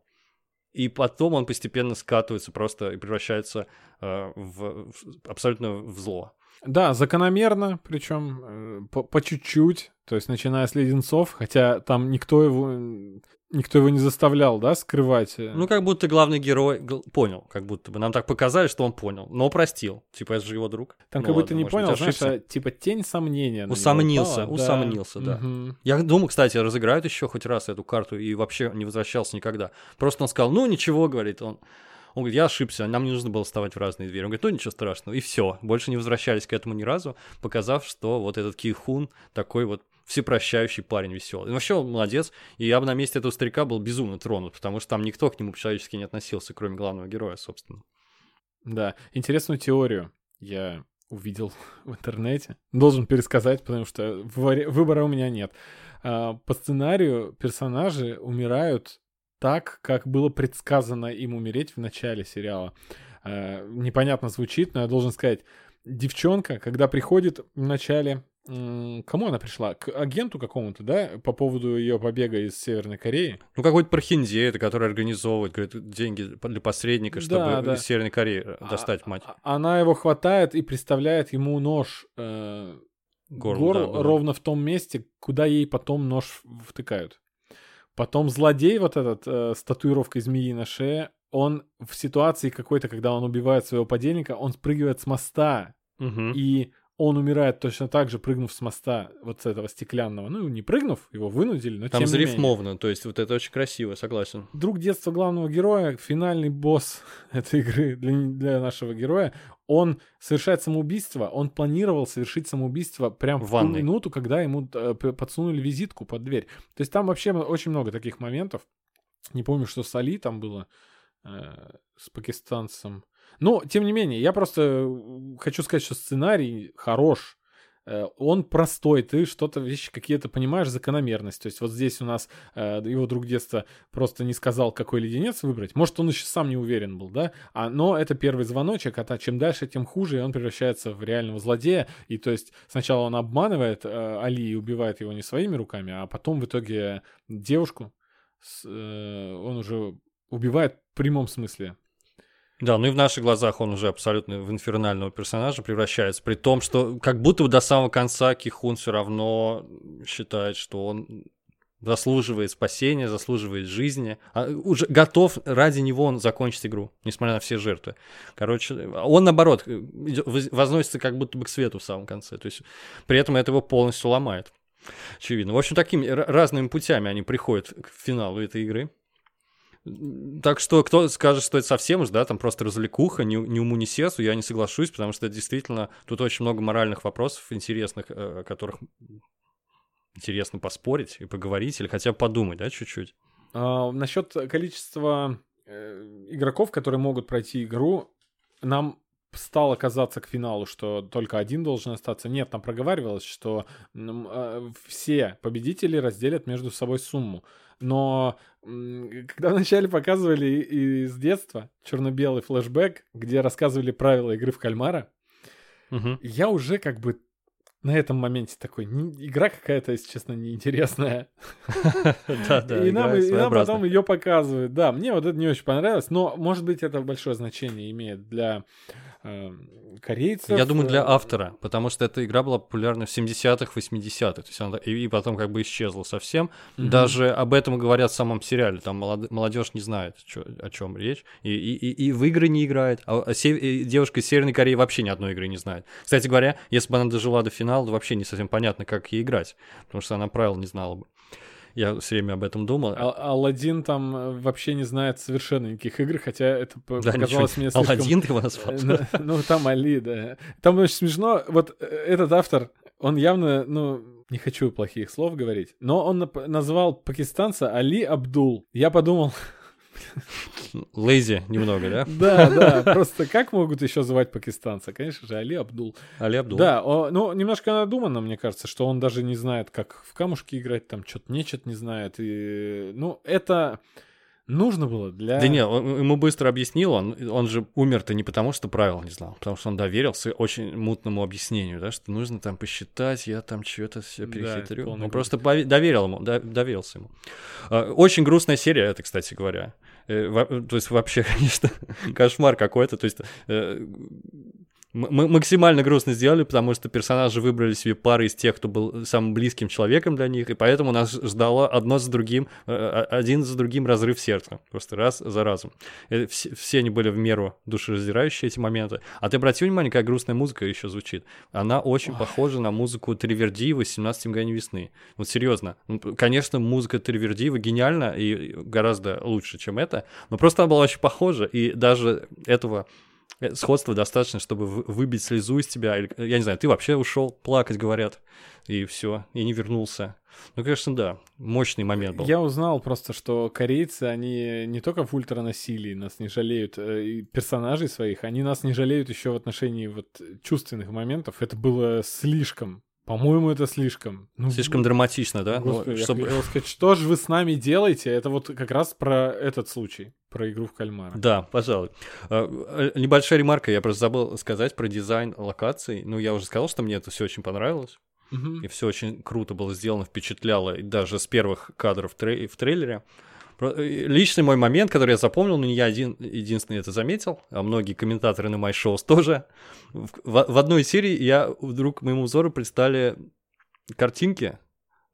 Speaker 2: И потом он постепенно скатывается просто и превращается э, в, в абсолютно в зло.
Speaker 1: Да, закономерно, причем по, по чуть-чуть, то есть начиная с леденцов, хотя там никто его никто его не заставлял, да, скрывать. Э.
Speaker 2: Ну, как будто главный герой понял, как будто бы. Нам так показали, что он понял, но простил. Типа, это же его друг.
Speaker 1: Там ну, как ладно, будто не понял, знаешь, а, типа тень сомнения.
Speaker 2: Усомнился, усомнился, да. да. Угу. Я думаю, кстати, разыграют еще хоть раз эту карту и вообще не возвращался никогда. Просто он сказал, ну, ничего, говорит он. Он говорит, я ошибся, нам не нужно было вставать в разные двери. Он говорит, ну ничего страшного. И все. Больше не возвращались к этому ни разу, показав, что вот этот Кихун такой вот всепрощающий парень веселый. Вообще он молодец, и я бы на месте этого старика был безумно тронут, потому что там никто к нему по-человечески не относился, кроме главного героя, собственно.
Speaker 1: Да, интересную теорию я увидел в интернете. Должен пересказать, потому что выбора у меня нет. А, по сценарию персонажи умирают так, как было предсказано им умереть в начале сериала. э, непонятно звучит, но я должен сказать, девчонка, когда приходит в начале Кому она пришла? К агенту какому-то, да? По поводу ее побега из Северной Кореи?
Speaker 2: Ну, какой-то прохиндей, это который организовывает говорит, деньги для посредника, чтобы да, да. из Северной Кореи а, достать мать. А,
Speaker 1: она его хватает и представляет ему нож э, горло, горло да, ровно в том месте, куда ей потом нож втыкают. Потом злодей вот этот э, с татуировкой змеи на шее, он в ситуации какой-то, когда он убивает своего подельника, он спрыгивает с моста. Угу. И он умирает точно так же, прыгнув с моста вот с этого стеклянного. Ну, не прыгнув, его вынудили, но
Speaker 2: Там
Speaker 1: тем
Speaker 2: зарифмовано,
Speaker 1: менее.
Speaker 2: то есть вот это очень красиво, согласен.
Speaker 1: Друг детства главного героя, финальный босс этой игры для, для нашего героя, он совершает самоубийство, он планировал совершить самоубийство прямо в, в ту минуту, когда ему э, подсунули визитку под дверь. То есть там вообще очень много таких моментов. Не помню, что с Али там было, э, с пакистанцем. Но, тем не менее, я просто э, хочу сказать, что сценарий хорош. Э, он простой, ты что-то, вещи какие-то понимаешь, закономерность. То есть вот здесь у нас э, его друг детства просто не сказал, какой леденец выбрать. Может, он еще сам не уверен был, да? А, но это первый звоночек, а чем дальше, тем хуже, и он превращается в реального злодея. И то есть сначала он обманывает э, Али и убивает его не своими руками, а потом в итоге девушку с, э, он уже убивает в прямом смысле
Speaker 2: да, ну и в наших глазах он уже абсолютно в инфернального персонажа превращается, при том, что как будто бы до самого конца Кихун все равно считает, что он заслуживает спасения, заслуживает жизни, а уже готов ради него он закончить игру, несмотря на все жертвы. Короче, он наоборот возносится как будто бы к свету в самом конце, то есть при этом это его полностью ломает. Очевидно. В общем, такими разными путями они приходят к финалу этой игры. Так что кто скажет, что это совсем уж, да, там просто развлекуха, не, не уму, не сердцу, я не соглашусь, потому что действительно тут очень много моральных вопросов интересных, э, о которых интересно поспорить и поговорить, или хотя бы подумать, да, чуть-чуть.
Speaker 1: А, насчет количества э, игроков, которые могут пройти игру, нам стало казаться к финалу, что только один должен остаться. Нет, там проговаривалось, что э, все победители разделят между собой сумму. Но когда вначале показывали из детства черно-белый флешбэк, где рассказывали правила игры в кальмара, угу. я уже как бы на этом моменте такой, игра какая-то, если честно, неинтересная. И нам потом ее показывают. Да, мне вот это не очень понравилось, но, может быть, это большое значение имеет для корейцев.
Speaker 2: Я думаю, для э, автора, потому что эта игра была популярна в 70-х, 80-х, то есть она и, и потом как бы исчезла совсем. Mm-hmm. Даже об этом говорят в самом сериале, там молод... молодежь не знает, чё, о чем речь, и, и, и, в игры не играет, а, а сев... девушка из Северной Кореи вообще ни одной игры не знает. Кстати говоря, если бы она дожила до финала, то вообще не совсем понятно, как ей играть, потому что она правил не знала бы. Я все время об этом думал.
Speaker 1: А Алладин там э, вообще не знает совершенно никаких игр, хотя это да, показалось мне слишком...
Speaker 2: Алладин ты его назвал?
Speaker 1: Ну, там Али, да. Там очень смешно. Вот э, этот автор, он явно, ну, не хочу плохих слов говорить, но он назвал пакистанца Али Абдул. Я подумал,
Speaker 2: Лейзи немного, да?
Speaker 1: Да, да, просто как могут еще звать пакистанца? Конечно же, Али Абдул.
Speaker 2: Али Абдул.
Speaker 1: Да, ну, немножко надуманно, мне кажется, что он даже не знает, как в камушки играть, там, что-то нечет не знает. И, ну, это нужно было для...
Speaker 2: Да нет, он, ему быстро объяснил, он, он же умер-то не потому, что правил не знал, потому что он доверился очень мутному объяснению, да, что нужно там посчитать, я там что-то все перехитрю. Да, он просто доверил ему, доверился ему. А, очень грустная серия это, кстати говоря. Э, то есть вообще, конечно, кошмар какой-то. То есть э, мы максимально грустно сделали, потому что персонажи выбрали себе пары из тех, кто был самым близким человеком для них, и поэтому нас ждало одно за другим, э, один за другим разрыв сердца, просто раз за разом. Все, все они были в меру душераздирающие эти моменты. А ты обрати внимание, как грустная музыка еще звучит. Она очень похожа на музыку Тривердиева «17 мгновений весны». Вот серьезно. Конечно, музыка Тривердиева гениальна и гораздо лучше, чем это, но просто она была очень похожа, и даже этого Э, сходства достаточно, чтобы выбить слезу из тебя. Или, я не знаю, ты вообще ушел плакать, говорят, и все, и не вернулся. Ну, конечно, да, мощный момент был.
Speaker 1: Я узнал просто, что корейцы, они не только в ультранасилии нас не жалеют, э, персонажей своих, они нас не жалеют еще в отношении вот чувственных моментов. Это было слишком По-моему, это слишком.
Speaker 2: Ну, слишком драматично, да?
Speaker 1: Ну, Господи, ну, чтобы... я хотел сказать, что же вы с нами делаете? Это вот как раз про этот случай, про игру в кальмара.
Speaker 2: Да, пожалуй. А, э, небольшая ремарка, я просто забыл сказать про дизайн локаций. Ну, я уже сказал, что мне это все очень понравилось. Угу. И все очень круто было сделано, впечатляло, даже с первых кадров трей- в трейлере. Э, личный мой момент, который я запомнил, но не я один, единственный это заметил, а многие комментаторы на мои шоу тоже. В, в, в одной серии я вдруг моему взору предстали картинки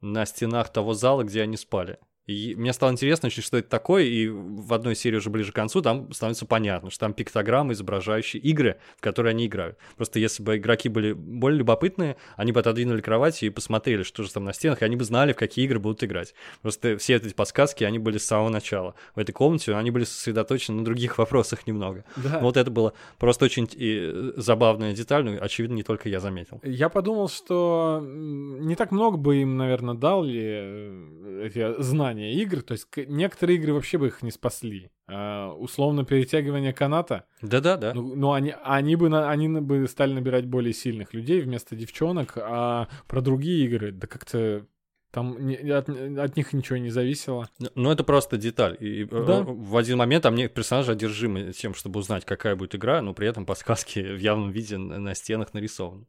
Speaker 2: на стенах того зала, где они спали. И мне стало интересно, что это такое, и в одной серии уже ближе к концу там становится понятно, что там пиктограммы, изображающие игры, в которые они играют. Просто если бы игроки были более любопытные, они бы отодвинули кровать и посмотрели, что же там на стенах, и они бы знали, в какие игры будут играть. Просто все эти подсказки, они были с самого начала. В этой комнате они были сосредоточены на других вопросах немного. Да. Вот это было просто очень и забавная деталь, но, очевидно, не только я заметил.
Speaker 1: Я подумал, что не так много бы им, наверное, дали э, эти знания создания игр, то есть некоторые игры вообще бы их не спасли. А, условно перетягивание каната.
Speaker 2: Да-да-да.
Speaker 1: Ну, ну они, они, бы, они бы стали набирать более сильных людей вместо девчонок, а про другие игры, да как-то там не, от, от них ничего не зависело.
Speaker 2: Ну, это просто деталь. И э, да. в один момент там мне персонажи одержимы тем, чтобы узнать, какая будет игра, но при этом подсказки в явном виде на стенах нарисованы.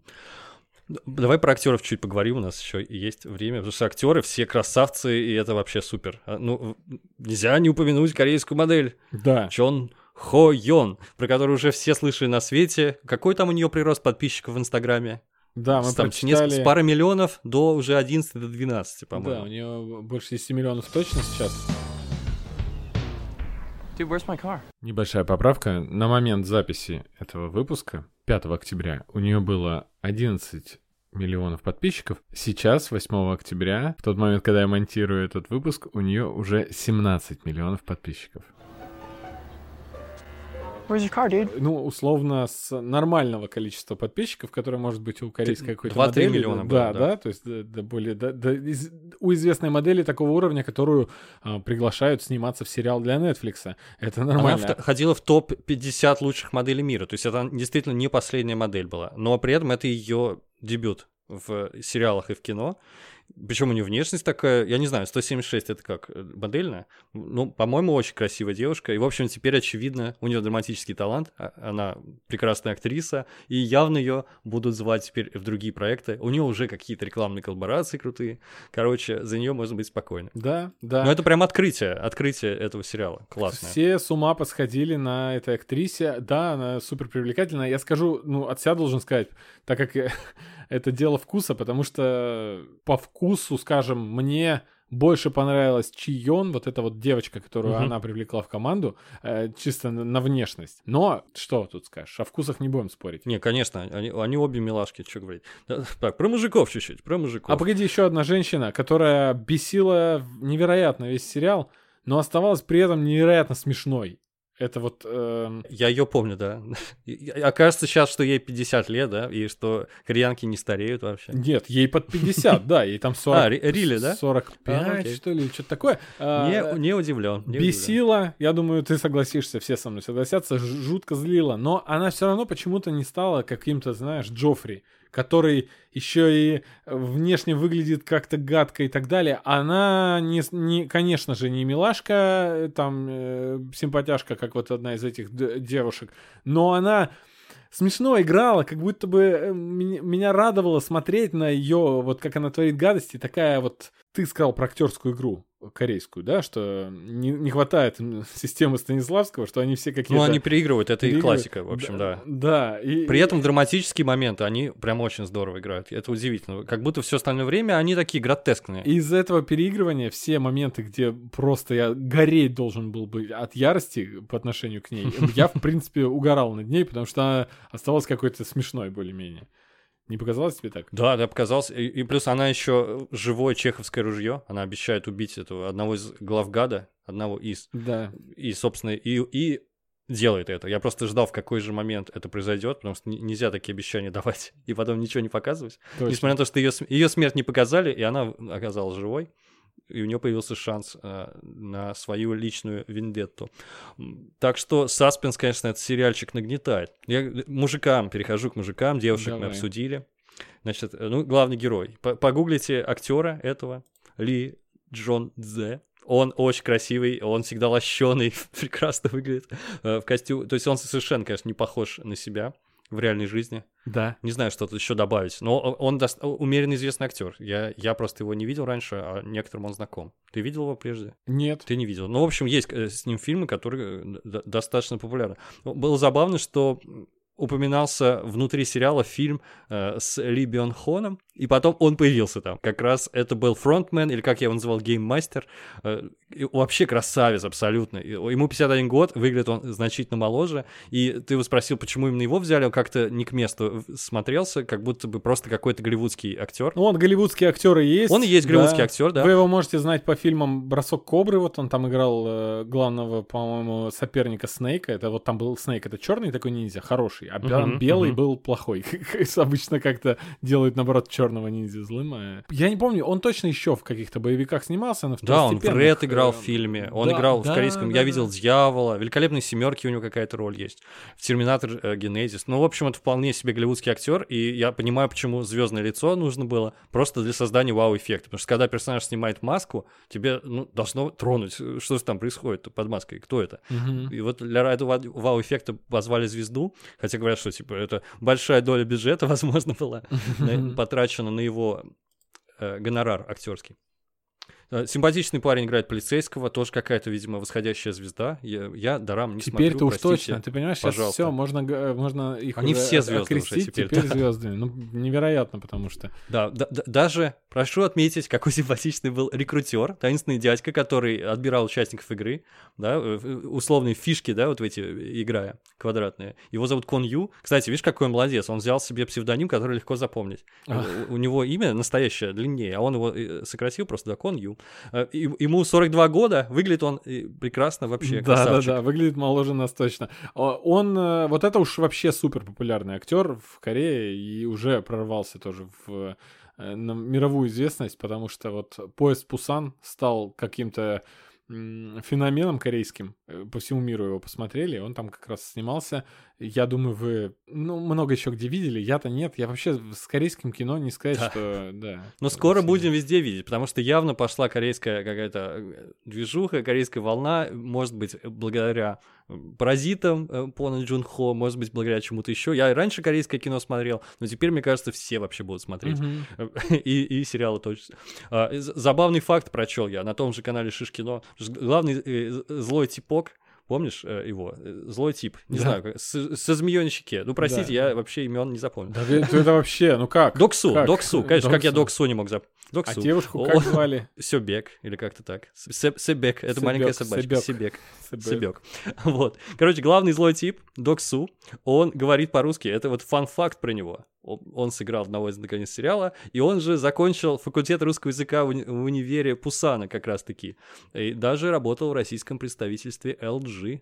Speaker 2: Давай про актеров чуть поговорим, у нас еще есть время, потому что актеры все красавцы, и это вообще супер. А, ну, нельзя не упомянуть корейскую модель.
Speaker 1: Да.
Speaker 2: Чон Хо Йон, про которую уже все слышали на свете. Какой там у нее прирост подписчиков в Инстаграме?
Speaker 1: Да, мы там прочитали...
Speaker 2: с пары миллионов до уже 11 до 12, по-моему.
Speaker 1: Да, у нее больше 10 миллионов точно сейчас. Dude, my car? Небольшая поправка. На момент записи этого выпуска, 5 октября, у нее было 11 миллионов подписчиков. Сейчас, 8 октября, в тот момент, когда я монтирую этот выпуск, у нее уже 17 миллионов подписчиков. Where's your car, dude? Ну, условно, с нормального количества подписчиков, которое может быть у корейской какой-то модели.
Speaker 2: миллиона
Speaker 1: да, было, да, да, то есть да, да, более, да, да, из, у известной модели такого уровня, которую а, приглашают сниматься в сериал для Netflix. Это нормально.
Speaker 2: Она в, ходила в топ-50 лучших моделей мира, то есть это действительно не последняя модель была, но при этом это ее дебют в сериалах и в кино. Причем у нее внешность такая, я не знаю, 176 это как, э, модельная? Ну, по-моему, очень красивая девушка. И, в общем, теперь очевидно, у нее драматический талант, а, она прекрасная актриса, и явно ее будут звать теперь в другие проекты. У нее уже какие-то рекламные коллаборации крутые. Короче, за нее можно быть спокойно.
Speaker 1: Да, да.
Speaker 2: Но это прям открытие, открытие этого сериала. Классно.
Speaker 1: Все с ума посходили на этой актрисе. Да, она супер привлекательная. Я скажу, ну, от себя должен сказать, так как это дело вкуса, потому что по вкусу, скажем, мне больше понравилась Чион, вот эта вот девочка, которую угу. она привлекла в команду, э, чисто на, на внешность. Но что тут скажешь? О вкусах не будем спорить.
Speaker 2: Не, конечно, они, они обе милашки, что говорить. Так, про мужиков чуть-чуть, про мужиков.
Speaker 1: А погоди, еще одна женщина, которая бесила невероятно весь сериал, но оставалась при этом невероятно смешной. Это вот... Э...
Speaker 2: Я ее помню, да. Окажется сейчас, что ей 50 лет, да, и что кореянки не стареют вообще.
Speaker 1: Нет, ей под 50, да, ей там 40...
Speaker 2: А, Рили, да?
Speaker 1: 45, а, что ли, что-то такое.
Speaker 2: Не, не удивлен.
Speaker 1: Бесила, я думаю, ты согласишься, все со мной согласятся, жутко злила, но она все равно почему-то не стала каким-то, знаешь, Джоффри который еще и внешне выглядит как-то гадко и так далее. Она, не, не, конечно же, не милашка, там, э, симпатяшка, как вот одна из этих девушек, но она смешно играла, как будто бы э, меня радовало смотреть на ее, вот как она творит гадости, такая вот, ты сказал про актерскую игру корейскую, да, что не, не хватает системы Станиславского, что они все какие-то...
Speaker 2: Ну, они переигрывают, это их классика, в общем, да.
Speaker 1: Да.
Speaker 2: И, При этом драматические моменты, они прям очень здорово играют, это удивительно. Как будто все остальное время они такие гротескные.
Speaker 1: Из этого переигрывания все моменты, где просто я гореть должен был быть от ярости по отношению к ней, я, в принципе, угорал над ней, потому что она оставалась какой-то смешной более-менее. Не показалось тебе так?
Speaker 2: Да, да, показалось. И, и плюс она еще живое чеховское ружье. Она обещает убить этого одного из главгада, одного из.
Speaker 1: Да.
Speaker 2: И, собственно, и, и делает это. Я просто ждал, в какой же момент это произойдет, потому что нельзя такие обещания давать и потом ничего не показывать. Точно. Несмотря на то, что ее, ее смерть не показали, и она оказалась живой и у нее появился шанс э, на свою личную вендетту. Так что саспенс, конечно, этот сериальчик нагнетает. Я мужикам перехожу к мужикам, девушек Давай. мы обсудили. Значит, ну, главный герой. Погуглите актера этого, Ли Джон Дзе. Он очень красивый, он всегда лощеный, прекрасно выглядит э, в костюме. То есть он совершенно, конечно, не похож на себя в реальной жизни.
Speaker 1: Да.
Speaker 2: Не знаю, что тут еще добавить. Но он даст... умеренно известный актер. Я, я просто его не видел раньше, а некоторым он знаком. Ты видел его прежде?
Speaker 1: Нет.
Speaker 2: Ты не видел. Ну, в общем, есть э, с ним фильмы, которые э, достаточно популярны. Было забавно, что упоминался внутри сериала фильм э, с Ли Бион Хоном, и потом он появился там. Как раз это был фронтмен, или как я его называл, гейммастер. Э, вообще красавец абсолютно. Ему 51 год, выглядит он значительно моложе. И ты его спросил, почему именно его взяли, он как-то не к месту смотрелся, как будто бы просто какой-то голливудский актер.
Speaker 1: Ну, он голливудский актер и есть.
Speaker 2: Он и есть голливудский да. актер, да.
Speaker 1: Вы его можете знать по фильмам «Бросок кобры», вот он там играл э, главного, по-моему, соперника Снейка. Это вот там был Снейк, это черный такой ниндзя, хороший, а uh-huh, белый uh-huh. был плохой. Обычно как-то делают, наоборот, черного ниндзя злым. А... Я не помню, он точно еще в каких-то боевиках снимался, но в
Speaker 2: Да, он в Ред играл в фильме, он да, играл да, в корейском да, «Я да. видел дьявола», «Великолепной семерки» у него какая-то роль есть, в «Терминатор э, Генезис». Ну, в общем, это вполне себе голливудский актер, и я понимаю, почему звездное лицо нужно было просто для создания вау-эффекта, потому что когда персонаж снимает маску, тебе ну, должно тронуть, что же там происходит под маской, кто это. Угу. И вот для этого вау-эффекта позвали звезду, хотя говорят, что типа это большая доля бюджета, возможно, была потрачена на его э, гонорар актерский. Э, симпатичный парень играет полицейского, тоже какая-то, видимо, восходящая звезда. Я, я Дарам не
Speaker 1: теперь
Speaker 2: смотрю,
Speaker 1: Теперь-то уж точно, ты понимаешь, сейчас все, можно, можно их
Speaker 2: Они все звезды уже теперь.
Speaker 1: теперь да. звездами. Ну, невероятно, потому что...
Speaker 2: Да, да, да, даже прошу отметить, какой симпатичный был рекрутер, таинственный дядька, который отбирал участников игры, да, э, условные фишки, да, вот в эти играя, квадратные. Его зовут Кон Ю. Кстати, видишь, какой он молодец, он взял себе псевдоним, который легко запомнить. У, у него имя настоящее длиннее, а он его э, сократил просто до Кон Ю. Э, ему 42 года, выглядит он э, прекрасно вообще,
Speaker 1: Да, да, да, выглядит моложе нас точно. Он, э, вот это уж вообще супер популярный актер в Корее и уже прорвался тоже в на мировую известность, потому что вот поезд Пусан стал каким-то феноменом корейским. По всему миру его посмотрели, он там как раз снимался. Я думаю, вы, ну, много еще где видели, я-то нет. Я вообще с корейским кино не сказать, да. что, да.
Speaker 2: Но скоро будем везде видеть, потому что явно пошла корейская какая-то э, движуха, корейская волна, может быть, благодаря э, паразитам э, Пона Джун Хо, может быть, благодаря чему-то еще. Я раньше корейское кино смотрел, но теперь, мне кажется, все вообще будут смотреть. Mm-hmm. и, и сериалы точно. А, забавный факт прочел я на том же канале Шишкино. Главный злой типок Помнишь э, его? Э, злой тип. Не да. знаю, с, со змеей на щеке. Ну, простите, да. я вообще имен не запомнил.
Speaker 1: Да это, это вообще, ну как?
Speaker 2: Доксу,
Speaker 1: как?
Speaker 2: Доксу. Конечно, Доксу. как я Доксу не мог запомнить.
Speaker 1: Доксу. А девушку как звали?
Speaker 2: Себек, или как-то так. Себек, это маленькая собачка. Себек. Себек. Вот. Короче, главный злой тип, Доксу, он говорит по-русски. Это вот фан-факт про него он сыграл одного из, наконец, сериала, и он же закончил факультет русского языка в, уни- в универе Пусана как раз-таки, и даже работал в российском представительстве LG,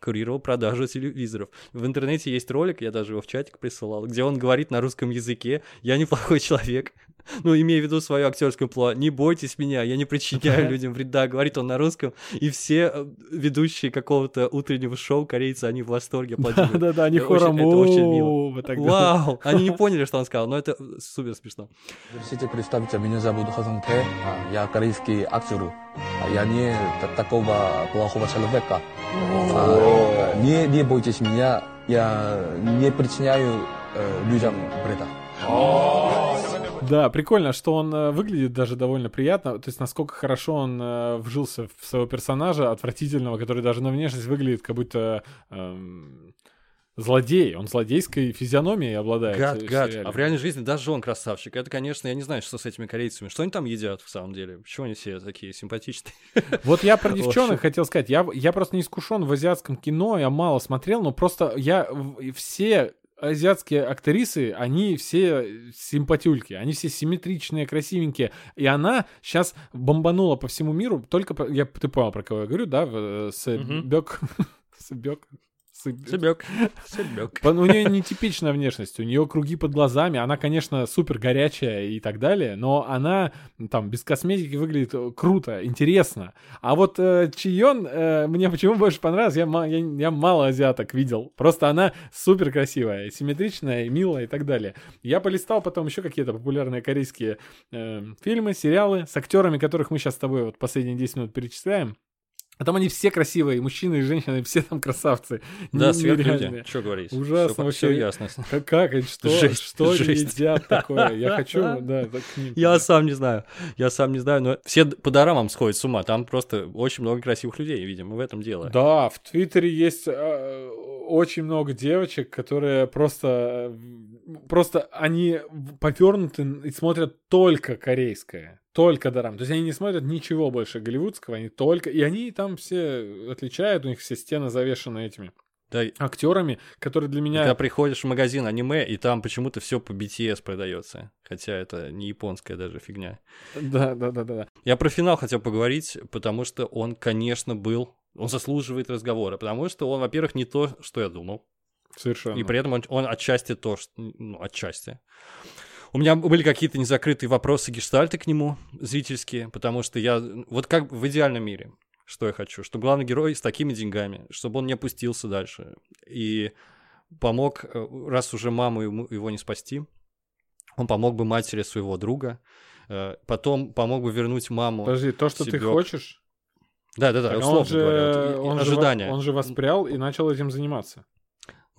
Speaker 2: курировал продажу телевизоров. В интернете есть ролик, я даже его в чатик присылал, где он говорит на русском языке «Я неплохой человек, ну, имея в виду свою актерскую пло, не бойтесь меня, я не причиняю людям вреда, говорит он на русском, и все э, ведущие какого-то утреннего шоу корейцы, они в восторге
Speaker 1: Да-да-да, они хором, это очень мило.
Speaker 2: Вау, они не поняли, что он сказал, но это супер смешно.
Speaker 3: Здравствуйте, представьте, меня зовут Хасан Тэ, я корейский актер, я не такого плохого человека. Не, не бойтесь меня, я не причиняю людям вреда.
Speaker 1: Да, прикольно, что он э, выглядит даже довольно приятно. То есть, насколько хорошо он э, вжился в своего персонажа, отвратительного, который даже на внешность выглядит как будто эм, злодей. Он злодейской физиономией обладает.
Speaker 2: Гад, гад. А в реальной жизни даже он красавчик. Это, конечно, я не знаю, что с этими корейцами. Что они там едят, в самом деле? Почему они все такие симпатичные?
Speaker 1: Вот я про девчонок хотел сказать. Я, я просто не искушен в азиатском кино, я мало смотрел, но просто я все азиатские актрисы, они все симпатюльки, они все симметричные, красивенькие. И она сейчас бомбанула по всему миру, только, по, я, ты понял, про кого я говорю, да, с Бёк, с Бёк,
Speaker 2: Себек. Себек.
Speaker 1: У нее нетипичная внешность, у нее круги под глазами, она, конечно, супер горячая и так далее, но она там без косметики выглядит э, круто, интересно. А вот э, Чион э, мне почему больше понравилось, я, я, я мало азиаток видел, просто она супер красивая, симметричная, милая и так далее. Я полистал потом еще какие-то популярные корейские э, фильмы, сериалы с актерами, которых мы сейчас с тобой вот последние 10 минут перечисляем. А там они все красивые, и мужчины, и женщины, все там красавцы.
Speaker 2: Да, сверхлюди, что говорить.
Speaker 1: Ужасно
Speaker 2: все,
Speaker 1: вообще.
Speaker 2: Все ясно.
Speaker 1: Как, как что,
Speaker 2: жесть,
Speaker 1: что
Speaker 2: жесть.
Speaker 1: едят такое? Я хочу, да, так.
Speaker 2: Я сам не знаю, я сам не знаю, но все по дорамам сходят с ума, там просто очень много красивых людей, видимо, в этом дело.
Speaker 1: Да, в Твиттере есть э, очень много девочек, которые просто, просто они повернуты и смотрят только корейское. Только дорам. То есть они не смотрят ничего больше голливудского, они только... И они там все отличают, у них все стены завешены этими
Speaker 2: Да,
Speaker 1: актерами, которые для меня...
Speaker 2: когда приходишь в магазин аниме, и там почему-то все по BTS продается. Хотя это не японская даже фигня.
Speaker 1: Да, да, да. да.
Speaker 2: Я про финал хотел поговорить, потому что он, конечно, был... Он заслуживает разговора, потому что он, во-первых, не то, что я думал.
Speaker 1: Совершенно.
Speaker 2: И при этом он, он отчасти то, что... Ну, отчасти. У меня были какие-то незакрытые вопросы гештальты к нему, зрительские, потому что я... Вот как в идеальном мире, что я хочу? Что главный герой с такими деньгами, чтобы он не опустился дальше. И помог, э, раз уже маму ему, его не спасти, он помог бы матери своего друга, э, потом помог бы вернуть маму.
Speaker 1: Подожди, то, что ты
Speaker 2: Себёк.
Speaker 1: хочешь,
Speaker 2: Да, да, да,
Speaker 1: так
Speaker 2: условно
Speaker 1: он же,
Speaker 2: говоря. вот,
Speaker 1: он, же,
Speaker 2: ожидания.
Speaker 1: вос- он же воспрял и начал этим заниматься.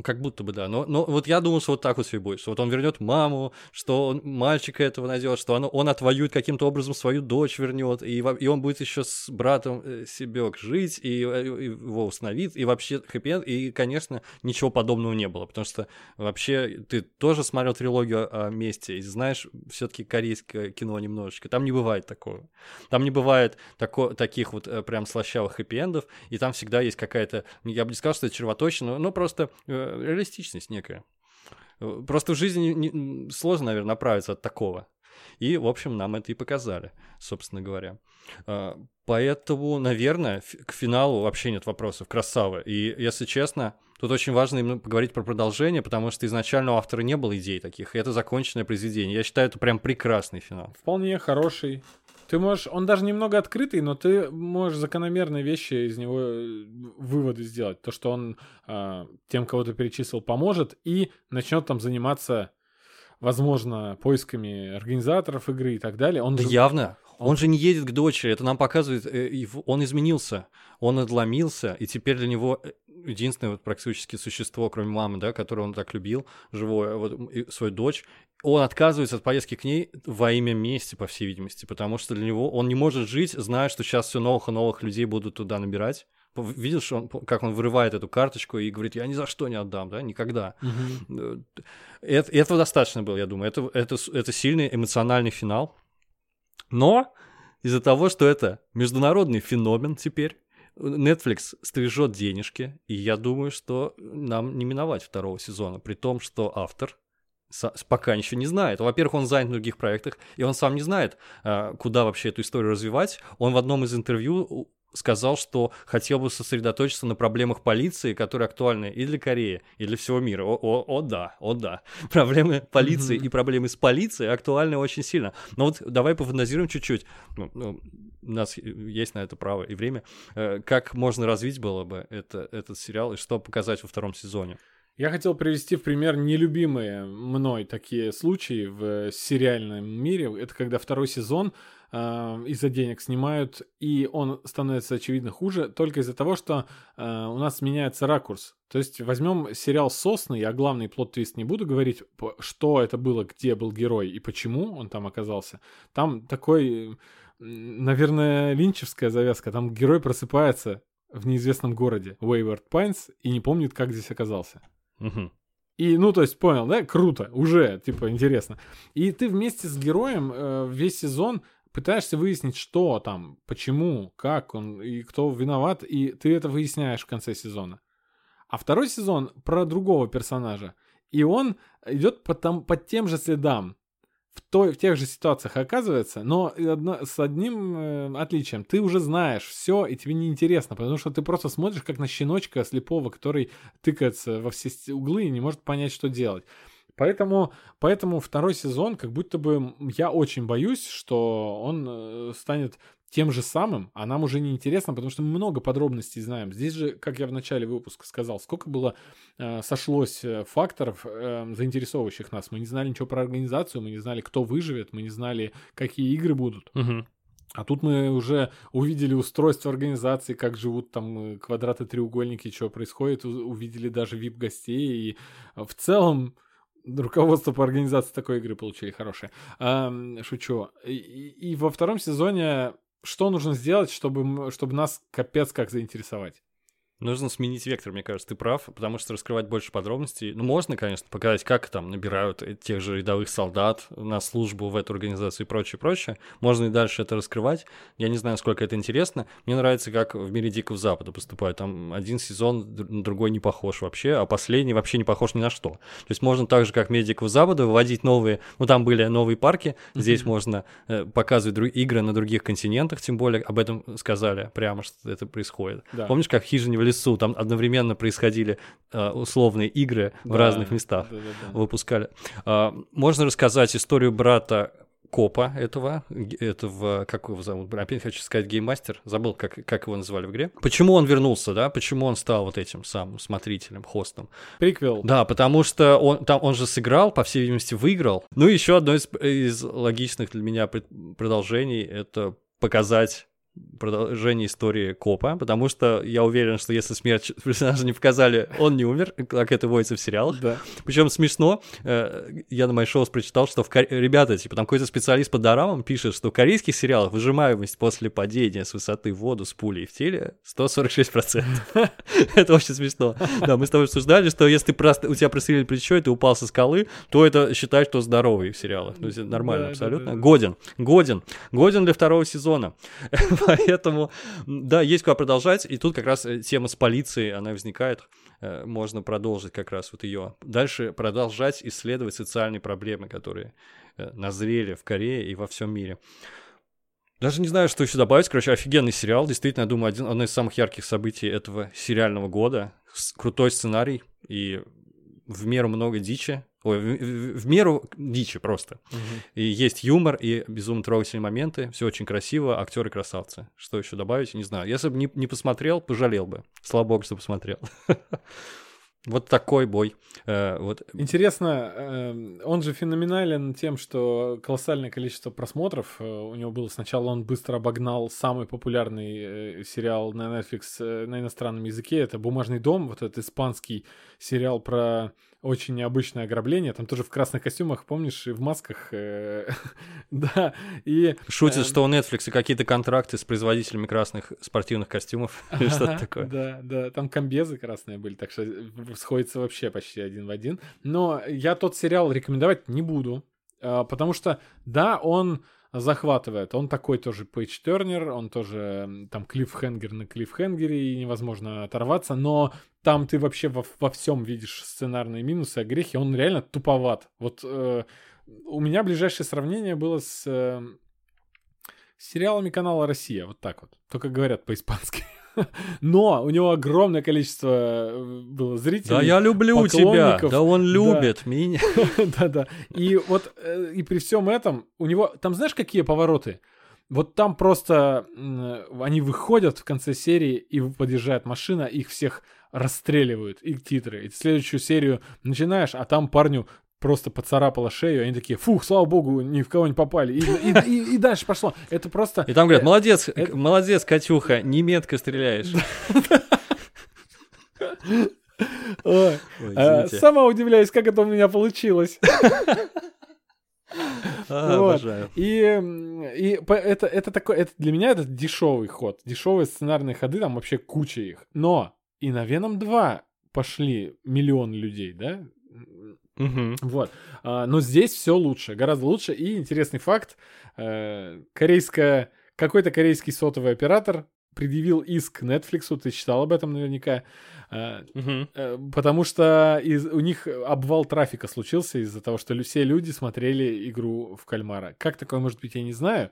Speaker 2: Как будто бы, да. Но, но вот я думал, что вот так вот все и будет. Что вот он вернет маму, что он мальчика этого найдет, что оно, он отвоюет каким-то образом свою дочь вернет, и, и он будет еще с братом э, Себек жить, и, э, и его установит, и вообще хэппи И, конечно, ничего подобного не было, потому что вообще ты тоже смотрел трилогию о месте, и знаешь, все-таки корейское кино немножечко. Там не бывает такого. Там не бывает тако, таких вот э, прям слащавых хэппи-эндов, и там всегда есть какая-то, я бы не сказал, что это червоточина, но просто реалистичность некая. Э, Просто в жизни сложно, наверное, направиться от такого. И, в общем, нам это и показали, собственно говоря. А, Поэтому, наверное, к финалу вообще нет вопросов. Красава. И, если честно, тут очень важно именно поговорить про продолжение, потому что изначально у автора не было идей таких, и это законченное произведение. Я считаю, это прям прекрасный финал.
Speaker 1: Вполне хороший. Ты можешь, он даже немного открытый, но ты можешь закономерные вещи из него э, выводы сделать. То, что он а, тем, кого ты перечислил, поможет и начнет там заниматься, возможно, поисками организаторов игры и так далее. Он
Speaker 2: Да
Speaker 1: же-
Speaker 2: явно. Он же не едет к дочери, это нам показывает, э, он изменился, он отломился, и теперь для него э, единственное вот практически существо, кроме мамы, да, которое он так любил, живое, вот свою дочь, он отказывается от поездки к ней во имя мести, по всей видимости, потому что для него он не может жить, зная, что сейчас все новых и новых людей будут туда набирать. Видишь, он, как он вырывает эту карточку и говорит, я ни за что не отдам, да, никогда.
Speaker 1: Мгм.
Speaker 2: Э, это- этого достаточно было, я думаю. Это, это, это сильный эмоциональный финал. Но из-за того, что это международный феномен теперь, Netflix стрижет денежки, и я думаю, что нам не миновать второго сезона, при том, что автор пока еще не знает. Во-первых, он занят в других проектах, и он сам не знает, а, куда вообще эту историю развивать. Он в одном из интервью сказал, что хотел бы сосредоточиться на проблемах полиции, которые актуальны и для Кореи, и для всего мира. О, о, о да, о да. Проблемы полиции
Speaker 1: Мгм.
Speaker 2: и проблемы с полицией актуальны очень сильно. Но вот давай пофантазируем чуть-чуть. Ну, ну, у нас есть на это право и время. Э, Как можно развить было бы это, этот сериал и что показать во втором сезоне?
Speaker 1: Я хотел привести в пример нелюбимые мной такие случаи в сериальном мире. Это когда второй сезон э, из-за денег снимают, и он становится, очевидно, хуже только из-за того, что э, у нас меняется ракурс. То есть возьмем сериал «Сосны», я главный плод-твист не буду говорить, что это было, где был герой и почему он там оказался. Там такой, наверное, линчевская завязка. Там герой просыпается в неизвестном городе, Wayward Pines, и не помнит, как здесь оказался.
Speaker 2: Мгм.
Speaker 1: И, ну, то есть, понял, да? Круто, уже, типа, интересно. И ты вместе с героем э, весь сезон пытаешься выяснить, что там, почему, как он и кто виноват, и ты это выясняешь в конце сезона. А второй сезон про другого персонажа, и он идет по, там, по тем же следам. в, той, в тех же ситуациях оказывается, но одно, с одним э, отличием. Ты уже знаешь все, и тебе не интересно, потому что ты просто смотришь как на щеночка слепого, который тыкается во все углы и не может понять, что делать. Поэтому, поэтому второй сезон, как будто бы я очень боюсь, что он э, станет тем же самым, а нам уже не интересно, потому что мы много подробностей знаем. Здесь же, как я в начале выпуска сказал, сколько было э, сошлось э, факторов, э, заинтересовывающих нас. Мы не знали ничего про организацию, мы не знали, кто выживет, мы не знали, какие игры будут.
Speaker 2: Угу.
Speaker 1: А тут мы уже увидели устройство организации, как живут там э, квадраты, треугольники, что происходит, увидели даже вип-гостей. И в целом руководство по организации такой игры получили хорошее. Шучу. И, и во втором сезоне что нужно сделать, чтобы, чтобы нас капец как заинтересовать?
Speaker 2: Нужно сменить вектор, мне кажется, ты прав, потому что раскрывать больше подробностей. Ну, можно, конечно, показать, как там набирают тех же рядовых солдат на службу в эту организацию и прочее, прочее. Можно и дальше это раскрывать. Я не знаю, сколько это интересно. Мне нравится, как в мире Дикого Запада поступают. Там один сезон на другой не похож вообще, а последний вообще не похож ни на что. То есть можно так же, как в мире Дикого Запада, выводить новые... Ну, там были новые парки, здесь можно э, показывать друг... игры на других континентах, тем более об этом сказали прямо, что это происходит. Да. Помнишь, как в Хижине в лесу, там одновременно происходили э, условные игры да, в разных местах, да, да, да. выпускали. Э, можно рассказать историю брата копа этого, этого, как его зовут, опять хочу сказать, гейммастер, забыл, как, как его называли в игре. Почему он вернулся, да, почему он стал вот этим самым смотрителем, хостом?
Speaker 1: Приквел.
Speaker 2: Да, потому что он, там, он же сыграл, по всей видимости, выиграл. Ну, еще одно из, из логичных для меня продолжений — это показать продолжение истории Копа, потому что я уверен, что если смерть персонажа не показали, он не умер, как это водится в сериалах.
Speaker 1: Да.
Speaker 2: Причем смешно, э, я на моей шоу прочитал, что в Ко... ребята, типа, там какой-то специалист по дорамам пишет, что в корейских сериалах выжимаемость после падения с высоты в воду с пулей в теле 146%. Это очень смешно. Да, мы с тобой обсуждали, что если просто у тебя прострелили плечо, и ты упал со скалы, то это считай, что здоровый в сериалах. То есть нормально абсолютно. Годен. Годен. Годен для второго сезона. Поэтому, да, есть куда продолжать. И тут как раз э, тема с полицией, она возникает. Э, можно продолжить как раз вот ее. Дальше продолжать исследовать социальные проблемы, которые э, назрели в Корее и во всем мире. Даже не знаю, что еще добавить. Короче, офигенный сериал. Действительно, я думаю, один, одно из самых ярких событий этого сериального года. Крутой сценарий и в меру много дичи. Ой, в, в, в меру дичи просто. Угу. И есть юмор, и безумно трогательные моменты. Все очень красиво, актеры красавцы. Что еще добавить, не знаю. Если бы не, не посмотрел, пожалел бы. Слава богу, что посмотрел. Вот такой бой. Э, вот.
Speaker 1: Интересно, э, он же феноменален тем, что колоссальное количество просмотров э, у него было. Сначала он быстро обогнал самый популярный сериал на Netflix на иностранном языке. Это «Бумажный дом», вот этот испанский сериал про очень необычное ограбление. Там тоже в красных костюмах, помнишь, и в масках. Э, да, и...
Speaker 2: Шутит, э, что у Netflix какие-то контракты с производителями красных спортивных костюмов или что-то такое.
Speaker 1: Да, да, там комбезы красные были, так что сходится вообще почти один в один. Но я тот сериал рекомендовать не буду, а, потому что, да, он захватывает. Он такой тоже пейдж Тернер, он тоже там клиффхенгер на клиффхенгере, и невозможно оторваться, но там ты вообще во, во всем видишь сценарные минусы, а грехи, он реально туповат. Вот э, у меня ближайшее сравнение было с э, сериалами канала «Россия», вот так вот, только говорят по-испански. Но у него огромное количество э, было зрителей.
Speaker 2: Да, я люблю тебя. Да, он любит да. меня.
Speaker 1: Да-да. И вот э, и при всем этом у него там знаешь какие повороты? Вот там просто они выходят в конце серии и подъезжает машина, их всех расстреливают, и титры. И следующую серию начинаешь, а там парню просто поцарапала шею, они такие, фух, слава богу, ни в кого не попали. И, и, и, и дальше пошло. Это просто...
Speaker 2: И там говорят, молодец, это... молодец, Катюха, не метко стреляешь.
Speaker 1: Ой, а, сама удивляюсь, как это у меня получилось.
Speaker 2: А, обожаю.
Speaker 1: И, и это, это такой, это для меня это дешевый ход, дешевые сценарные ходы, там вообще куча их. Но и на Веном 2 пошли миллион людей, да?
Speaker 2: Угу.
Speaker 1: Вот. А, но здесь все лучше, гораздо лучше. И интересный факт: э, корейская, какой-то корейский сотовый оператор предъявил иск Netflix, ты читал об этом наверняка, э, потому что из, у них обвал трафика случился из-за того, что все люди смотрели игру в кальмара. Как такое может быть, я не знаю.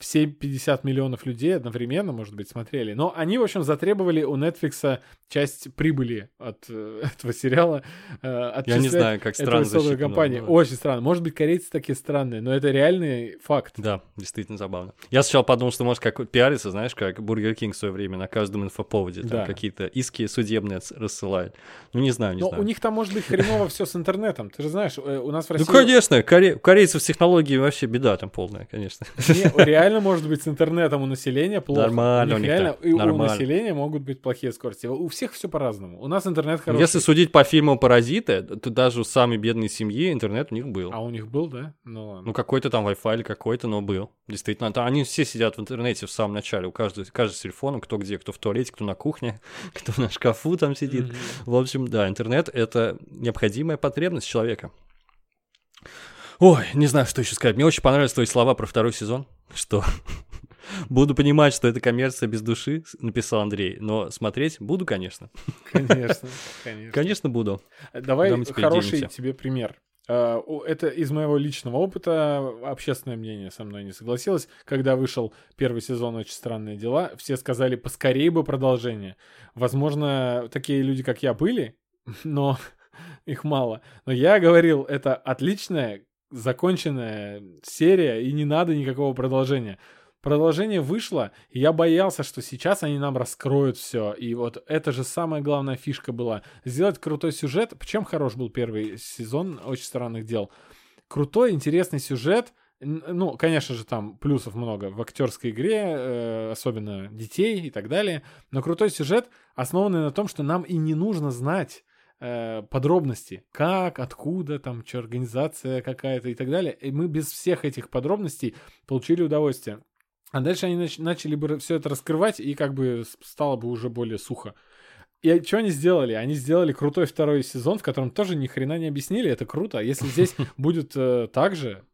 Speaker 1: Все 50 миллионов людей одновременно, может быть, смотрели. Но они, в общем, затребовали у Netflix часть прибыли от э, этого сериала. э,
Speaker 2: Я не знаю, как странно
Speaker 1: компании.
Speaker 2: но-
Speaker 1: Очень странно. Может быть, корейцы такие странные, но это реальный факт.
Speaker 2: Да, действительно забавно. Я сначала подумал, что может как пиариться, знаешь, как Бургер Кинг в свое время на каждом инфоповоде, там
Speaker 1: Да.
Speaker 2: какие-то иски судебные рассылает. Ну, не знаю, не
Speaker 1: Но
Speaker 2: знаю.
Speaker 1: у них там может быть хреново все с интернетом. Ты же знаешь, э, у нас в
Speaker 2: Ну,
Speaker 1: России...
Speaker 2: конечно, коре- у корейцев с технологией вообще беда там полная, конечно.
Speaker 1: Не, реально может быть с интернетом у населения плохо.
Speaker 2: Нормально
Speaker 1: у
Speaker 2: у
Speaker 1: них реально и у
Speaker 2: нормально.
Speaker 1: населения могут быть плохие скорости. У всех все по-разному. У нас интернет хороший.
Speaker 2: Если судить по фильму «Паразиты», то даже у самой бедной семьи интернет у них был.
Speaker 1: А у них был, да? Ну ладно.
Speaker 2: Ну, какой-то там Wi-Fi или какой-то, но был. Действительно, там они все сидят в интернете в самом начале. У каждого, каждый с телефоном, кто где, кто в туалете, кто на кухне, кто на шкафу там сидит.
Speaker 1: Мгм.
Speaker 2: В общем, да, интернет — это необходимая потребность человека. Ой, не знаю, что еще сказать. Мне очень понравились твои слова про второй сезон, что буду понимать, что это коммерция без души, написал Андрей, но смотреть буду, конечно.
Speaker 1: Конечно, конечно.
Speaker 2: Конечно, буду.
Speaker 1: Давай хороший
Speaker 2: делимся.
Speaker 1: тебе пример. А, Это из моего личного опыта. Общественное мнение со мной не согласилось. Когда вышел первый сезон «Очень странные дела», все сказали, поскорее бы продолжение. Возможно, такие люди, как я, были, но их мало. Но я говорил, это отличная, законченная серия, и не надо никакого продолжения. Продолжение вышло, и я боялся, что сейчас они нам раскроют все. И вот это же самая главная фишка была. Сделать крутой сюжет. Чем хорош был первый сезон «Очень странных дел»? Крутой, интересный сюжет. Ну, конечно же, там плюсов много в актерской игре, э, особенно детей и так далее. Но крутой сюжет, основанный на том, что нам и не нужно знать э, подробности. Как, откуда, там, что, организация какая-то и так далее. И мы без всех этих подробностей получили удовольствие. А дальше они нач- начали бы все это раскрывать, и как бы стало бы уже более сухо. И что они сделали? Они сделали крутой второй сезон, в котором тоже ни хрена не объяснили. Это круто. А Если здесь будет э, так же,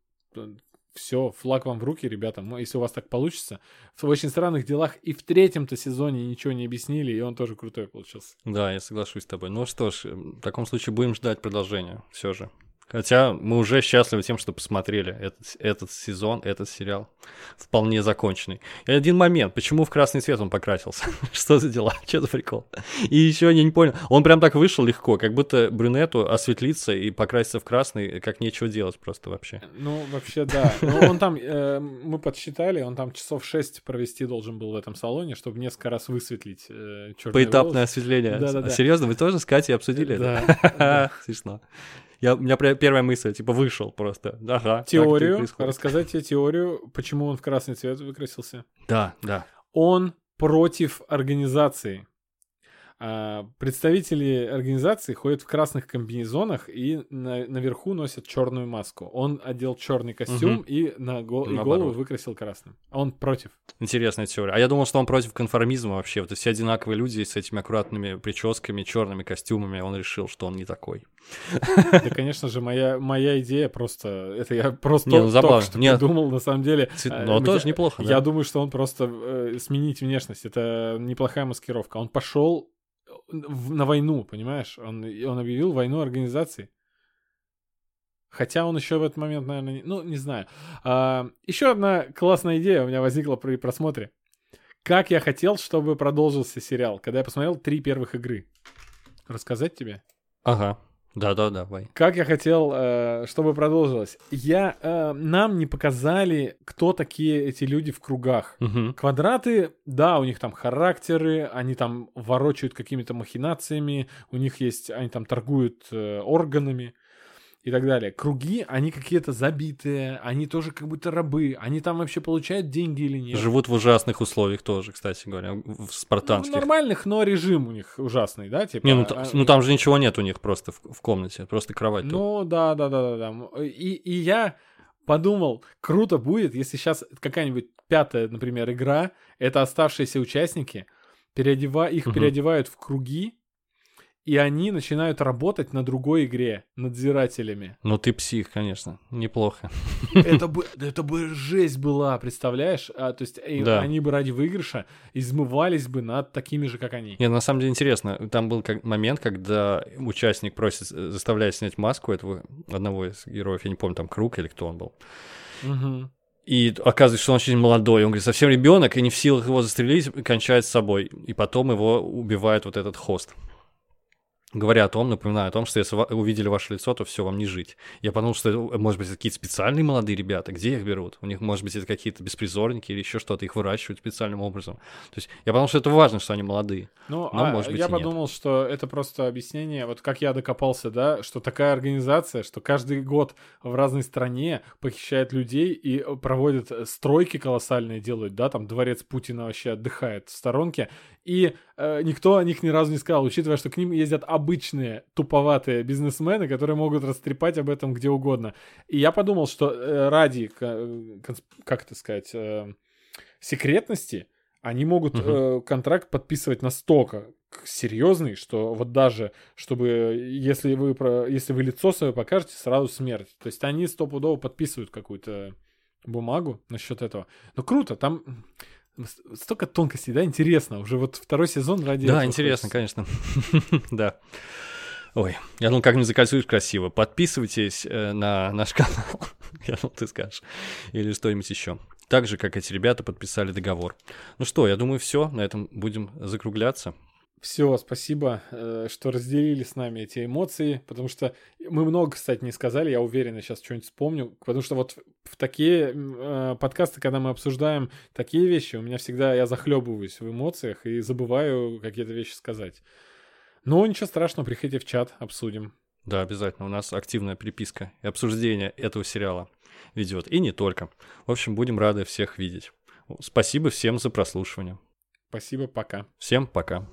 Speaker 1: все, флаг вам в руки, ребята. Ну, Если у вас так получится. В очень странных делах и в третьем-то сезоне ничего не объяснили, и он тоже крутой получился.
Speaker 2: Да, я соглашусь с тобой. Ну что ж, в таком случае будем ждать продолжения все же. Хотя мы уже счастливы тем, что посмотрели этот, этот сезон, этот сериал вполне законченный. И один момент, почему в красный цвет он покрасился? Что за дела? Что за прикол? И еще я не понял, он прям так вышел легко, как будто брюнету осветлиться и покраситься в красный, как нечего делать просто вообще.
Speaker 1: Ну, вообще, да. Ну, он там, э, мы подсчитали, он там часов 6 провести должен был в этом салоне, чтобы несколько раз высветлить э, черные
Speaker 2: Поэтапное осветление.
Speaker 1: Да-да-да.
Speaker 2: А серьезно, вы тоже с Катей обсудили это?
Speaker 1: Да, да.
Speaker 2: Смешно. Я, у меня первая мысль, типа, вышел просто. Ага.
Speaker 1: Теорию, рассказать тебе теорию, почему он в красный цвет выкрасился.
Speaker 2: Да, да.
Speaker 1: Он против организации. А, представители организации ходят в красных комбинезонах и на- наверху носят черную маску. Он одел черный костюм
Speaker 2: Мгм.
Speaker 1: и на го- и голову выкрасил красным. А он против.
Speaker 2: Интересная теория. А я думал, что он против конформизма вообще. Вот все одинаковые люди с этими аккуратными прическами, черными костюмами. Он решил, что он не такой.
Speaker 1: Да, конечно же, моя, моя идея просто... Это я просто
Speaker 2: Не, ну,
Speaker 1: только
Speaker 2: забавно.
Speaker 1: что
Speaker 2: Нет.
Speaker 1: придумал, на самом деле. Э,
Speaker 2: Но
Speaker 1: мы-
Speaker 2: тоже неплохо, да.
Speaker 1: Я думаю, что он просто э, сменить внешность. Это неплохая маскировка. Он пошел в- на войну, понимаешь? Он, он объявил войну организации. Хотя он еще в этот момент, наверное, не- ну, не знаю. А, еще одна классная идея у меня возникла при просмотре. Как я хотел, чтобы продолжился сериал, когда я посмотрел три первых игры. Рассказать тебе?
Speaker 2: Ага. Да-да, давай.
Speaker 1: Как я хотел, э, чтобы продолжилось. Я, э, нам не показали, кто такие эти люди в кругах.
Speaker 2: Мгм.
Speaker 1: Квадраты, да, у них там характеры, они там ворочают какими-то махинациями, у них есть, они там торгуют э, органами и так далее. Круги, они какие-то забитые, они тоже как будто рабы, они там вообще получают деньги или нет.
Speaker 2: Живут в ужасных условиях тоже, кстати говоря, в спартанских.
Speaker 1: нормальных, но режим у них ужасный, да, типа.
Speaker 2: Не, ну,
Speaker 1: а-
Speaker 2: ну там же ничего нет у них просто в, в комнате, просто кровать. тут.
Speaker 1: Ну, да, да, да, да, да. И, и я подумал, круто будет, если сейчас какая-нибудь пятая, например, игра, это оставшиеся участники, переодева... их
Speaker 2: Мгм.
Speaker 1: переодевают в круги, и они начинают работать на другой игре надзирателями.
Speaker 2: Ну ты псих, конечно, неплохо.
Speaker 1: Это бы, это бы жесть была, представляешь? А, то есть э,
Speaker 2: Да.
Speaker 1: они бы ради выигрыша измывались бы над такими же, как они.
Speaker 2: Нет, на самом деле интересно. Там был как момент, когда участник просит, э, заставляет снять маску этого одного из героев, я не помню, там Круг или кто он был.
Speaker 1: Мгм.
Speaker 2: И оказывается, что он очень молодой. Он говорит, совсем ребенок, и не в силах его застрелить, кончает с собой. И потом его убивает вот этот хост. Говоря о том, напоминаю о том, что если увидели ваше лицо, то все, вам не жить. Я подумал, что это, может быть, это какие-то специальные молодые ребята. Где их берут? У них, может быть, это какие-то беспризорники или еще что-то. Их выращивают специальным образом. То есть я подумал, что это важно, что они молодые.
Speaker 1: Ну,
Speaker 2: Но,
Speaker 1: а
Speaker 2: может быть,
Speaker 1: я
Speaker 2: и нет.
Speaker 1: подумал, что это просто объяснение, вот как я докопался, да, что такая организация, что каждый год в разной стране похищает людей и э, проводят э, стройки колоссальные делают, да, там дворец Путина вообще отдыхает в сторонке, и э, никто о них ни разу не сказал, учитывая, что к ним ездят обычные туповатые бизнесмены, которые могут растрепать об этом где угодно. И я подумал, что э, ради, э, как это сказать, э, секретности они могут э, контракт подписывать настолько серьезный, что вот даже, чтобы, если вы, про, если вы лицо свое покажете, сразу смерть. То есть они стопудово подписывают какую-то бумагу насчет этого. Но круто, там столько тонкостей, да, интересно. Уже вот второй сезон ради
Speaker 2: Да, интересно,
Speaker 1: хочется.
Speaker 2: конечно. Да. Ой, я думал, как-нибудь закольцуешь красиво. Подписывайтесь э, на наш канал. Я думал, ты скажешь. Или что-нибудь еще. Так же, как эти ребята подписали договор. Ну что, я думаю, все. На этом будем закругляться.
Speaker 1: Все, спасибо, э, что разделили с нами эти эмоции, потому что мы много, кстати, не сказали, я уверен, я сейчас что-нибудь вспомню, потому что вот в такие э, подкасты, когда мы обсуждаем такие вещи, у меня всегда, я захлебываюсь в эмоциях и забываю какие-то вещи сказать. Но ничего страшного, приходите в чат, обсудим.
Speaker 2: Да, обязательно. У нас активная переписка и обсуждение этого сериала ведет. И не только. В общем, будем рады всех видеть. Спасибо всем за прослушивание.
Speaker 1: Спасибо, пока.
Speaker 2: Всем пока.